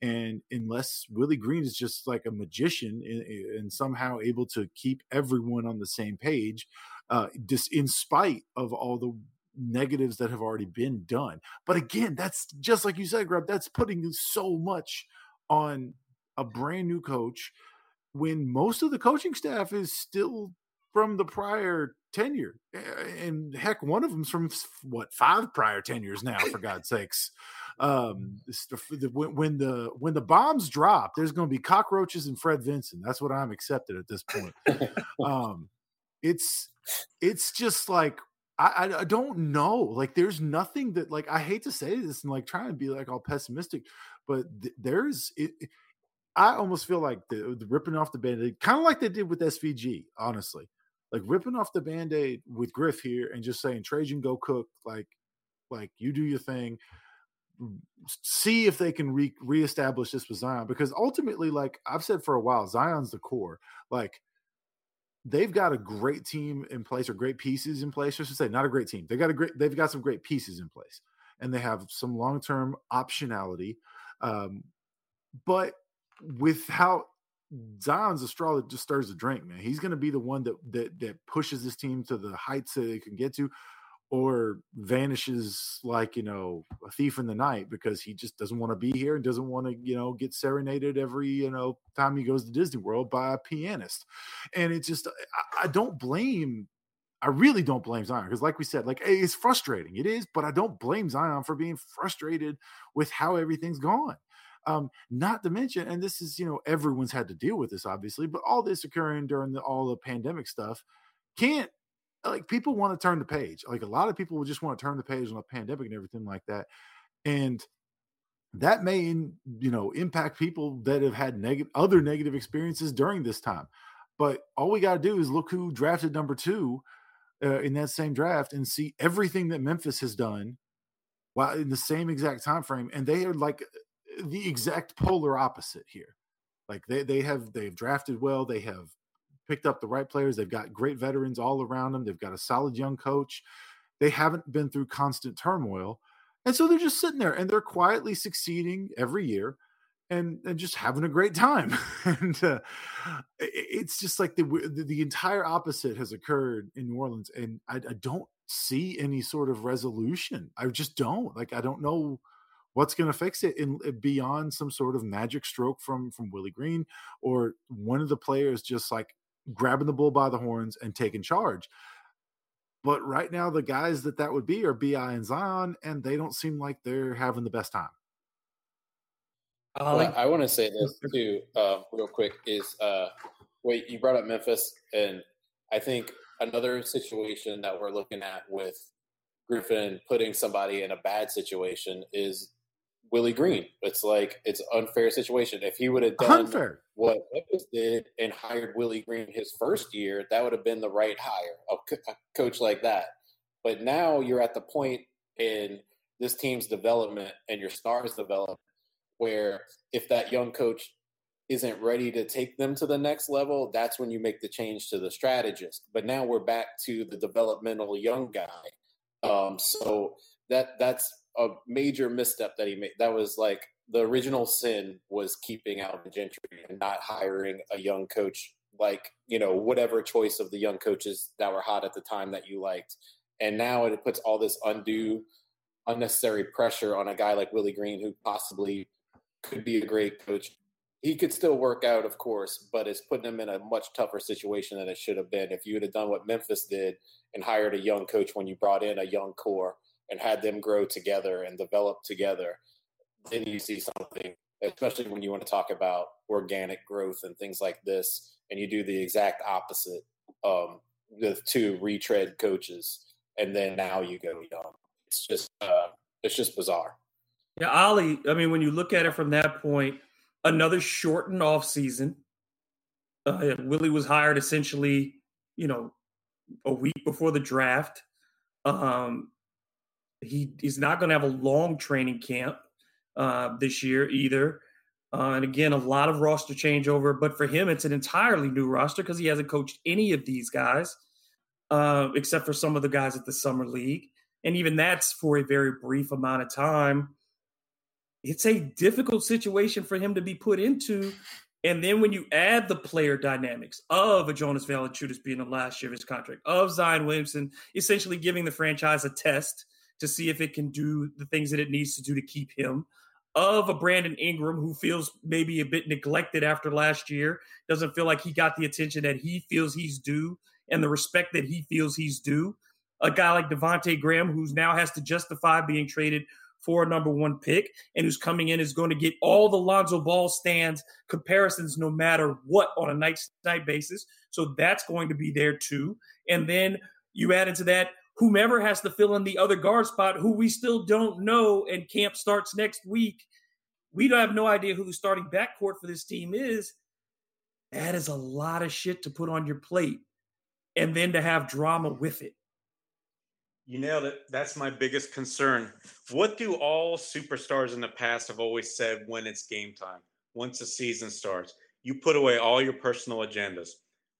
And unless Willie Green is just like a magician and, and somehow able to keep everyone on the same page, uh, just in spite of all the negatives that have already been done. But again, that's just like you said, Grub, that's putting so much on a brand new coach when most of the coaching staff is still from the prior tenure. And heck, one of them's from what five prior tenures now, for God's sakes. Um, when the when the bombs drop, there's going to be cockroaches and Fred Vinson. That's what I'm accepted at this point. um, it's it's just like I, I don't know. Like, there's nothing that like I hate to say this and like trying to be like all pessimistic, but th- there's it, I almost feel like the, the ripping off the band-aid, kind of like they did with SVG, honestly. Like ripping off the band-aid with Griff here and just saying, Trajan, go cook, like, like you do your thing. See if they can re- reestablish this with Zion. Because ultimately, like I've said for a while, Zion's the core. Like they've got a great team in place or great pieces in place. I should say, not a great team. They got a great. They've got some great pieces in place, and they have some long term optionality. Um, but without Zion's a straw that just stirs the drink, man. He's going to be the one that that that pushes this team to the heights that they can get to or vanishes like you know a thief in the night because he just doesn't want to be here and doesn't want to you know get serenaded every you know time he goes to disney world by a pianist. And it's just i, I don't blame i really don't blame zion because like we said like it's frustrating. It is but i don't blame zion for being frustrated with how everything's gone um, not to mention, and this is, you know, everyone's had to deal with this, obviously, but all this occurring during the, all the pandemic stuff can't like people want to turn the page. Like a lot of people will just want to turn the page on a pandemic and everything like that. And that may you know impact people that have had negative other negative experiences during this time. But all we got to do is look who drafted number 2 uh, in that same draft and see everything that Memphis has done while in the same exact time frame and they are like the exact polar opposite here. Like they they have they've drafted well, they have picked up the right players. They've got great veterans all around them. They've got a solid young coach. They haven't been through constant turmoil. And so they're just sitting there and they're quietly succeeding every year and, and just having a great time. and uh, it's just like the, the, the entire opposite has occurred in New Orleans. And I, I don't see any sort of resolution. I just don't. Like, I don't know what's going to fix it in beyond some sort of magic stroke from from Willie Green or one of the players just like grabbing the bull by the horns and taking charge. But right now, the guys that that would be are Bi and Zion, and they don't seem like they're having the best time. Well, I want to say this too, uh, real quick. Is uh, wait, you brought up Memphis, and I think another situation that we're looking at with Griffin putting somebody in a bad situation is Willie Green. It's like it's an unfair situation. If he would have done unfair. what Memphis did and hired Willie Green his first year, that would have been the right hire, a, a coach like that. But now you're at the point in this team's development and your stars development where if that young coach isn't ready to take them to the next level, that's when you make the change to the strategist. But now we're back to the developmental young guy. Um, so that that's a major misstep that he made. That was like the original sin was keeping Alvin Gentry and not hiring a young coach like you know whatever choice of the young coaches that were hot at the time that you liked. And now it puts all this undue, unnecessary pressure on a guy like Willie Green, who possibly could be a great coach. He could still work out, of course, but it's putting him in a much tougher situation than it should have been. If you would have done what Memphis did and hired a young coach when you brought in a young core, and had them grow together and develop together, then you see something, especially when you want to talk about organic growth and things like this, and you do the exact opposite um, with two retread coaches, and then now you go young. It's just uh, it's just bizarre. Yeah, Ali. I mean, when you look at it from that point, another shortened off season. Uh, Willie was hired essentially, you know, a week before the draft. Um, he he's not going to have a long training camp uh, this year either. Uh, and again, a lot of roster changeover, but for him, it's an entirely new roster because he hasn't coached any of these guys, uh, except for some of the guys at the summer league, and even that's for a very brief amount of time. it's a difficult situation for him to be put into. And then when you add the player dynamics of a Jonas Valanciunas being the last year of his contract, of Zion Williamson essentially giving the franchise a test to see if it can do the things that it needs to do to keep him, of a Brandon Ingram who feels maybe a bit neglected after last year, doesn't feel like he got the attention that he feels he's due and the respect that he feels he's due. A guy like Devonte Graham, who's now has to justify being traded for a number one pick and who's coming in is going to get all the Lonzo Ball stands comparisons no matter what on a night night basis. So that's going to be there too. And then you add into that whomever has to fill in the other guard spot, who we still don't know, and camp starts next week. We don't have no idea who the starting backcourt for this team is. That is a lot of shit to put on your plate and then to have drama with it. You nailed it. That's my biggest concern. What do all superstars in the past have always said when it's game time? Once the season starts, you put away all your personal agendas,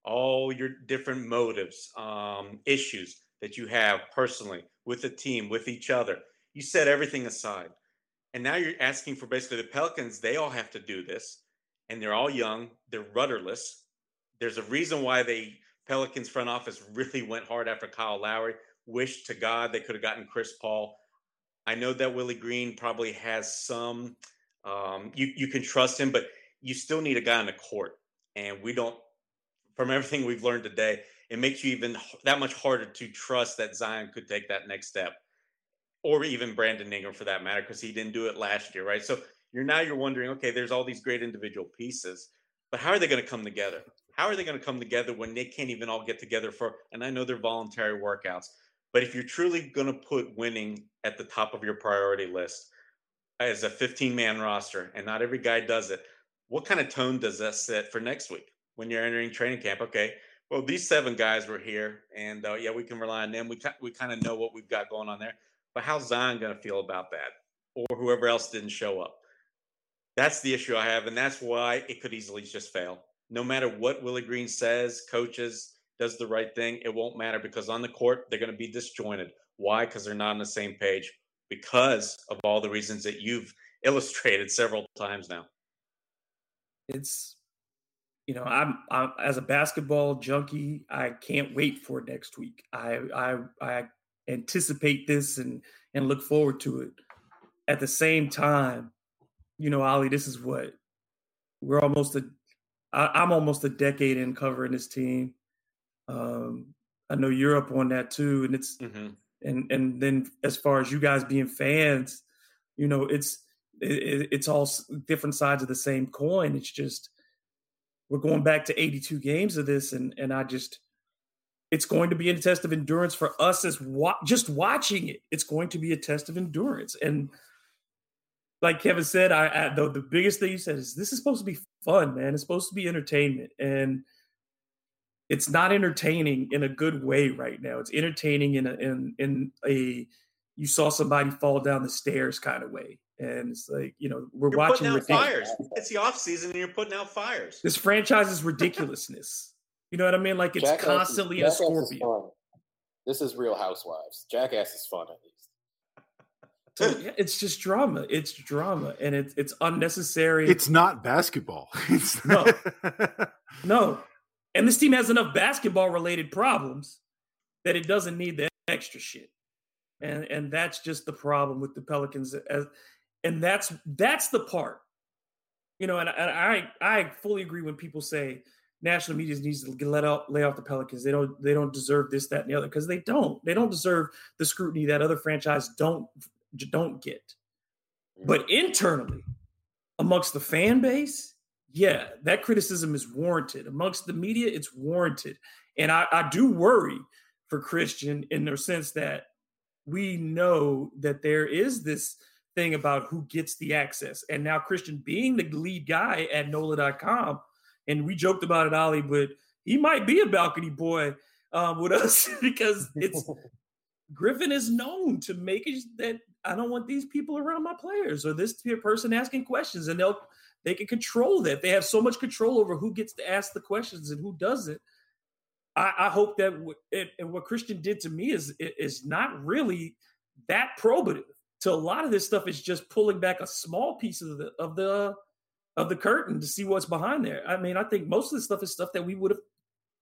all your different motives, um, issues that you have personally with the team, with each other. You set everything aside. And now you're asking for basically the Pelicans, they all have to do this. And they're all young, they're rudderless. There's a reason why they Pelicans front office really went hard after Kyle Lowry wish to God they could have gotten Chris Paul. I know that Willie Green probably has some. Um, you you can trust him, but you still need a guy on the court, and we don't. From everything we've learned today, it makes you even that much harder to trust that Zion could take that next step, or even Brandon Ingram for that matter, because he didn't do it last year, right? So you're now you're wondering, okay, there's all these great individual pieces, but how are they going to come together? How are they going to come together when they can't even all get together for? And I know they're voluntary workouts, but if you're truly going to put winning at the top of your priority list as a 15 man roster, and not every guy does it, what kind of tone does that set for next week when you're entering training camp? Okay, well, these seven guys were here, and uh, yeah, we can rely on them. We, we kind of know what we've got going on there. But how's Zion going to feel about that? Or whoever else didn't show up? That's the issue I have, and that's why it could easily just fail. No matter what Willie Green says, coaches, does the right thing, it won't matter because on the court, they're going to be disjointed. Why? Because they're not on the same page because of all the reasons that you've illustrated several times now. It's, you know, I'm, I'm as a basketball junkie, I can't wait for next week. I, I, I anticipate this and, and look forward to it. At the same time, you know, Ali, this is what we're almost a, I, I'm almost a decade in covering this team um, I know you're up on that too, and it's mm-hmm. and and then as far as you guys being fans, you know, it's it, it's all different sides of the same coin. It's just we're going back to 82 games of this, and and I just it's going to be a test of endurance for us as wa- just watching it. It's going to be a test of endurance, and like Kevin said, I, I the, the biggest thing you said is this is supposed to be fun, man. It's supposed to be entertainment, and it's not entertaining in a good way right now. It's entertaining in a in in a you saw somebody fall down the stairs kind of way. And it's like, you know, we're you're watching putting out fires. It's the off season and you're putting out fires. This franchise is ridiculousness. you know what I mean? Like it's Jackass constantly is, a scorpion. This is real housewives. Jackass is fun at least. So yeah, it's just drama. It's drama, and it's it's unnecessary. It's not basketball. It's no, no. And this team has enough basketball related problems that it doesn't need that extra shit. And and that's just the problem with the Pelicans. As, and that's that's the part. You know, and, and I I fully agree when people say national media needs to let out lay off the Pelicans. They don't they don't deserve this, that, and the other because they don't. They don't deserve the scrutiny that other franchise don't don't get. But internally, amongst the fan base, yeah, that criticism is warranted. Amongst the media, it's warranted. And I, I do worry for Christian in the sense that we know that there is this thing about who gets the access. And now Christian being the lead guy at NOLA.com, and we joked about it, Ali, but he might be a balcony boy um, with us because it's Griffin is known to make it that I don't want these people around my players or this person asking questions, and they'll they can control that. They have so much control over who gets to ask the questions and who doesn't. I, I hope that w- it, what Christian did to me is is not really that probative. To a lot of this stuff is just pulling back a small piece of the of the of the curtain to see what's behind there. I mean, I think most of the stuff is stuff that we would have,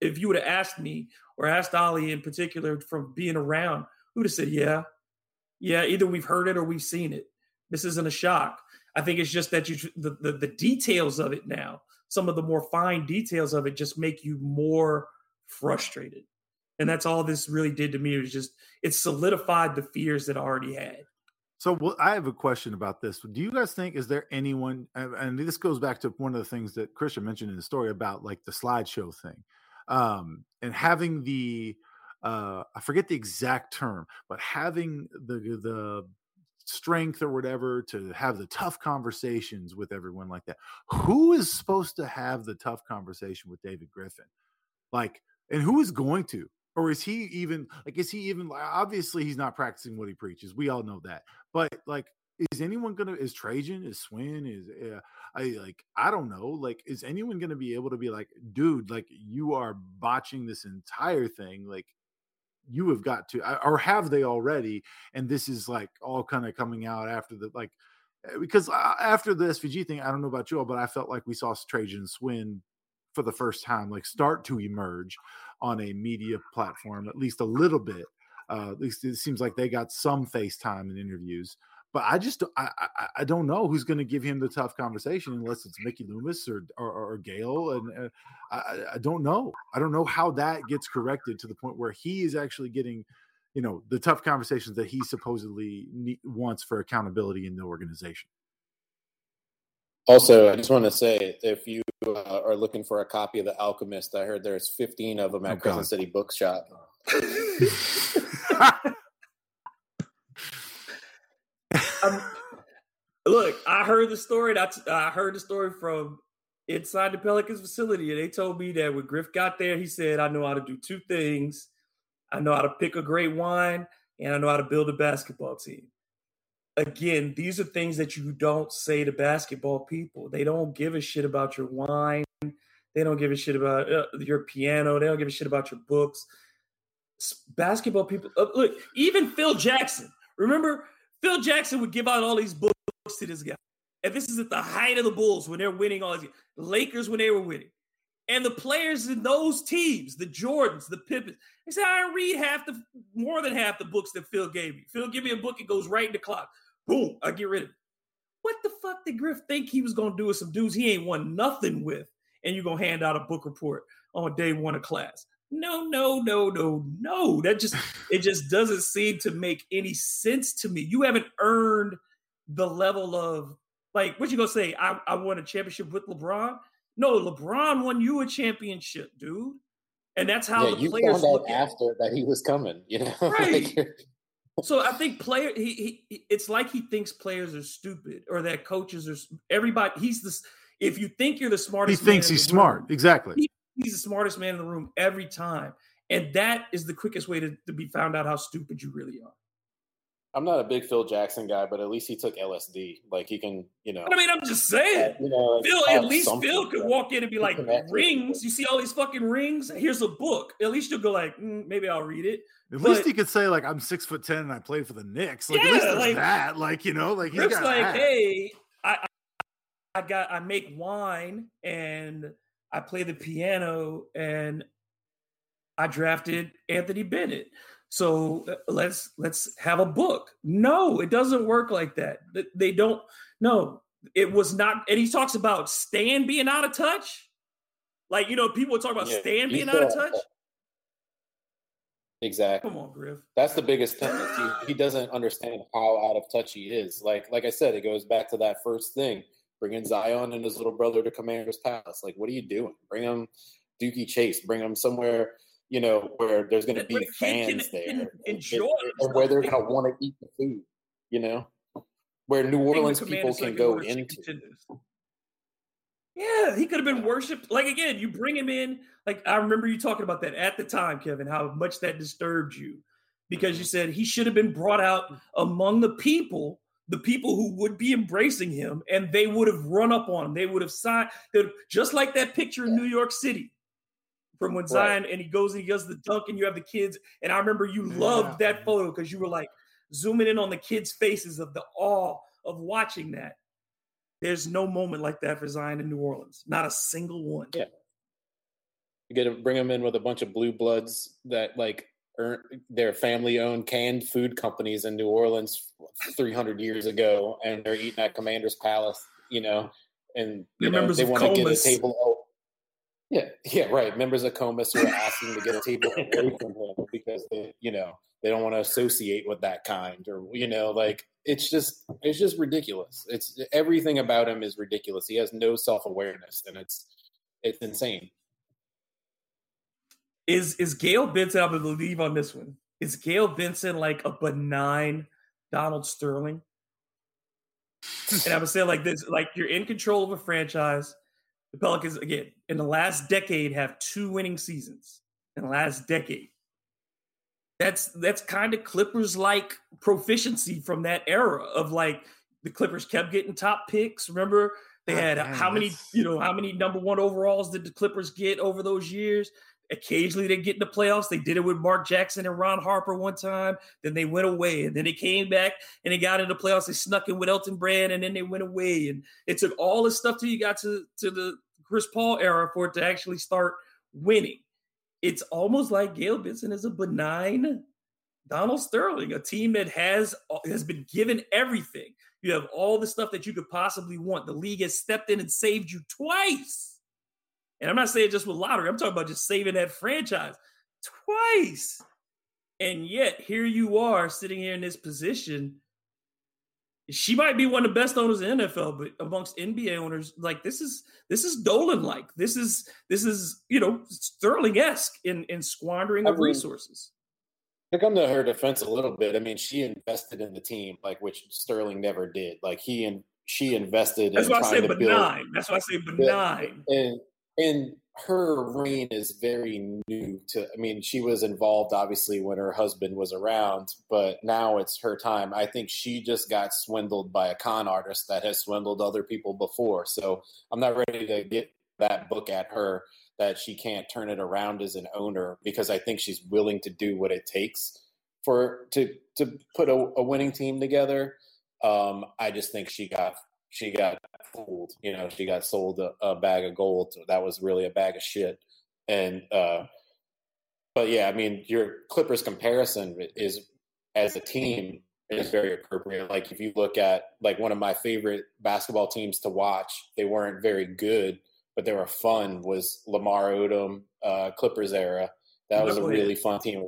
if you would have asked me or asked Ali in particular from being around, who would have said, yeah, yeah, either we've heard it or we've seen it. This isn't a shock. I think it's just that you the, the, the details of it now, some of the more fine details of it just make you more frustrated. And that's all this really did to me. It was just it solidified the fears that I already had. So well, I have a question about this. Do you guys think is there anyone and this goes back to one of the things that Christian mentioned in the story about like the slideshow thing. Um, and having the uh I forget the exact term, but having the the strength or whatever to have the tough conversations with everyone like that. Who is supposed to have the tough conversation with David Griffin? Like, and who is going to? Or is he even like, is he even obviously he's not practicing what he preaches? We all know that. But like, is anyone gonna is Trajan is Swin is uh, I like I don't know like is anyone gonna be able to be like dude like you are botching this entire thing like you have got to or have they already and this is like all kind of coming out after the like eh, because uh, after the svg thing i don't know about you all but i felt like we saw trajan swin for the first time like start to emerge on a media platform at least a little bit uh, at least it seems like they got some FaceTime and interviews but I just I I, I don't know who's going to give him the tough conversation unless it's Mickey Loomis or or, or Gayle, and uh, I, I don't know. I don't know how that gets corrected to the point where he is actually getting, you know, the tough conversations that he supposedly need, wants for accountability in the organization. Also, I just want to say if you uh, are looking for a copy of The Alchemist, I heard there's 15 of them at oh, Crescent City Bookshop. um, look, I heard the story. I, I heard the story from inside the Pelicans facility, and they told me that when Griff got there, he said, "I know how to do two things. I know how to pick a great wine, and I know how to build a basketball team." Again, these are things that you don't say to basketball people. They don't give a shit about your wine. They don't give a shit about uh, your piano. They don't give a shit about your books. Basketball people, uh, look, even Phil Jackson. Remember Phil Jackson would give out all these books to this guy. And this is at the height of the Bulls when they're winning all these Lakers when they were winning. And the players in those teams, the Jordans, the Pippens, they said, I read half the more than half the books that Phil gave me. Phil, give me a book, it goes right in the clock. Boom, I get rid of it. What the fuck did Griff think he was gonna do with some dudes he ain't won nothing with? And you're gonna hand out a book report on day one of class. No, no, no, no, no. That just it just doesn't seem to make any sense to me. You haven't earned the level of like what you gonna say? I, I won a championship with LeBron. No, LeBron won you a championship, dude. And that's how yeah, the you players found out after that he was coming, you know. Right. like so I think player he, he it's like he thinks players are stupid or that coaches are everybody he's this if you think you're the smartest he thinks he's smart exactly he he's the smartest man in the room every time. And that is the quickest way to, to be found out how stupid you really are. I'm not a big Phil Jackson guy, but at least he took LSD. Like he can, you know. I mean, I'm just saying. You know, Phil, at least Phil could walk in and be like, "Rings, you see all these fucking rings? Here's a book." At least you'll go like, mm, "Maybe I'll read it." At but, least he could say like, "I'm six foot ten and I played for the Knicks." Like yeah, at least like, that. Like you know, like he's got like, that. "Hey, I, I got, I make wine and." I play the piano and I drafted Anthony Bennett. So uh, let's let's have a book. No, it doesn't work like that. They don't. No, it was not. And he talks about Stan being out of touch. Like you know, people talk about yeah, Stan being out of touch. Exactly. Come on, Griff. That's the biggest thing. He, he doesn't understand how out of touch he is. Like like I said, it goes back to that first thing bringing Zion and his little brother to Commander's Palace. Like, what are you doing? Bring him Dooky Chase. Bring him somewhere, you know, where there's going to be fans there, enjoy and, where they're going to want to eat the food. You know, where New Orleans people can go into. Yeah, he could have been worshipped. Like again, you bring him in. Like I remember you talking about that at the time, Kevin. How much that disturbed you because you mm-hmm. said he should have been brought out among the people the people who would be embracing him and they would have run up on him. They would have signed, just like that picture in New York City from when Zion right. and he goes and he does the dunk and you have the kids. And I remember you loved that photo because you were like, zooming in on the kids' faces of the awe of watching that. There's no moment like that for Zion in New Orleans. Not a single one. Yeah. You get to bring them in with a bunch of blue bloods that like their family owned canned food companies in New Orleans 300 years ago, and they're eating at Commander's Palace, you know, and you know, they want to get a table. Yeah, yeah, right. Members of Comus are asking to get a table away from him because they, you know, they don't want to associate with that kind, or you know, like it's just, it's just ridiculous. It's everything about him is ridiculous. He has no self awareness, and it's, it's insane. Is is Gayle Benson? I believe on this one. Is Gayle Benson like a benign Donald Sterling? and I would say like this: like you're in control of a franchise. The Pelicans again in the last decade have two winning seasons. In the last decade, that's that's kind of Clippers like proficiency from that era of like the Clippers kept getting top picks. Remember they had how many you know how many number one overalls did the Clippers get over those years? Occasionally they get in the playoffs. They did it with Mark Jackson and Ron Harper one time. Then they went away, and then they came back and they got into the playoffs. They snuck in with Elton Brand, and then they went away. And it took all this stuff till you got to to the Chris Paul era for it to actually start winning. It's almost like Gayle Benson is a benign Donald Sterling, a team that has has been given everything. You have all the stuff that you could possibly want. The league has stepped in and saved you twice and I'm not saying just with lottery, I'm talking about just saving that franchise twice. And yet, here you are sitting here in this position. She might be one of the best owners in NFL, but amongst NBA owners, like this is this is Dolan like. This is this is you know Sterling esque in in squandering I of mean, resources. To come to her defense a little bit, I mean, she invested in the team, like which Sterling never did. Like he and she invested. That's in why I say benign. Build, That's why I say benign. And and her reign is very new to i mean she was involved obviously when her husband was around but now it's her time. I think she just got swindled by a con artist that has swindled other people before. So i'm not ready to get that book at her that she can't turn it around as an owner because i think she's willing to do what it takes for to to put a, a winning team together. Um, i just think she got she got fooled. You know, she got sold a, a, bag of gold. That was really a bag of shit. And uh, but yeah, I mean, your Clippers comparison is as a team is very appropriate. Like if you look at like one of my favorite basketball teams to watch, they weren't very good, but they were fun. Was Lamar Odom uh, Clippers era? That was a really fun team.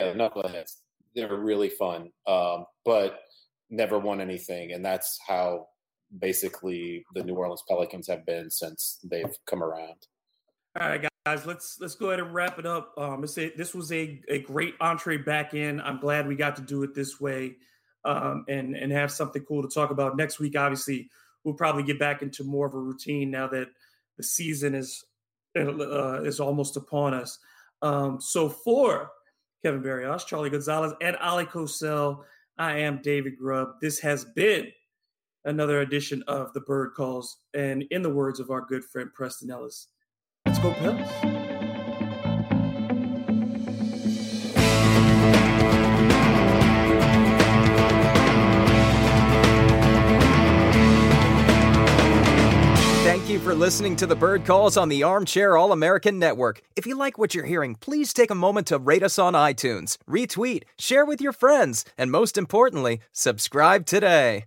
Yeah, knuckleheads. They were really fun, um, but never won anything, and that's how basically the New Orleans Pelicans have been since they've come around. All right, guys, let's let's go ahead and wrap it up. Um, this was a, a great entree back in. I'm glad we got to do it this way, um, and and have something cool to talk about next week. Obviously, we'll probably get back into more of a routine now that the season is uh, is almost upon us. Um, so for Kevin Barrios, Charlie Gonzalez, and Ali Cosell, I am David Grubb. This has been another edition of the Bird Calls. And in the words of our good friend Preston Ellis, let's go Pels. Thank you for listening to the Bird Calls on the Armchair All American Network. If you like what you're hearing, please take a moment to rate us on iTunes, retweet, share with your friends, and most importantly, subscribe today.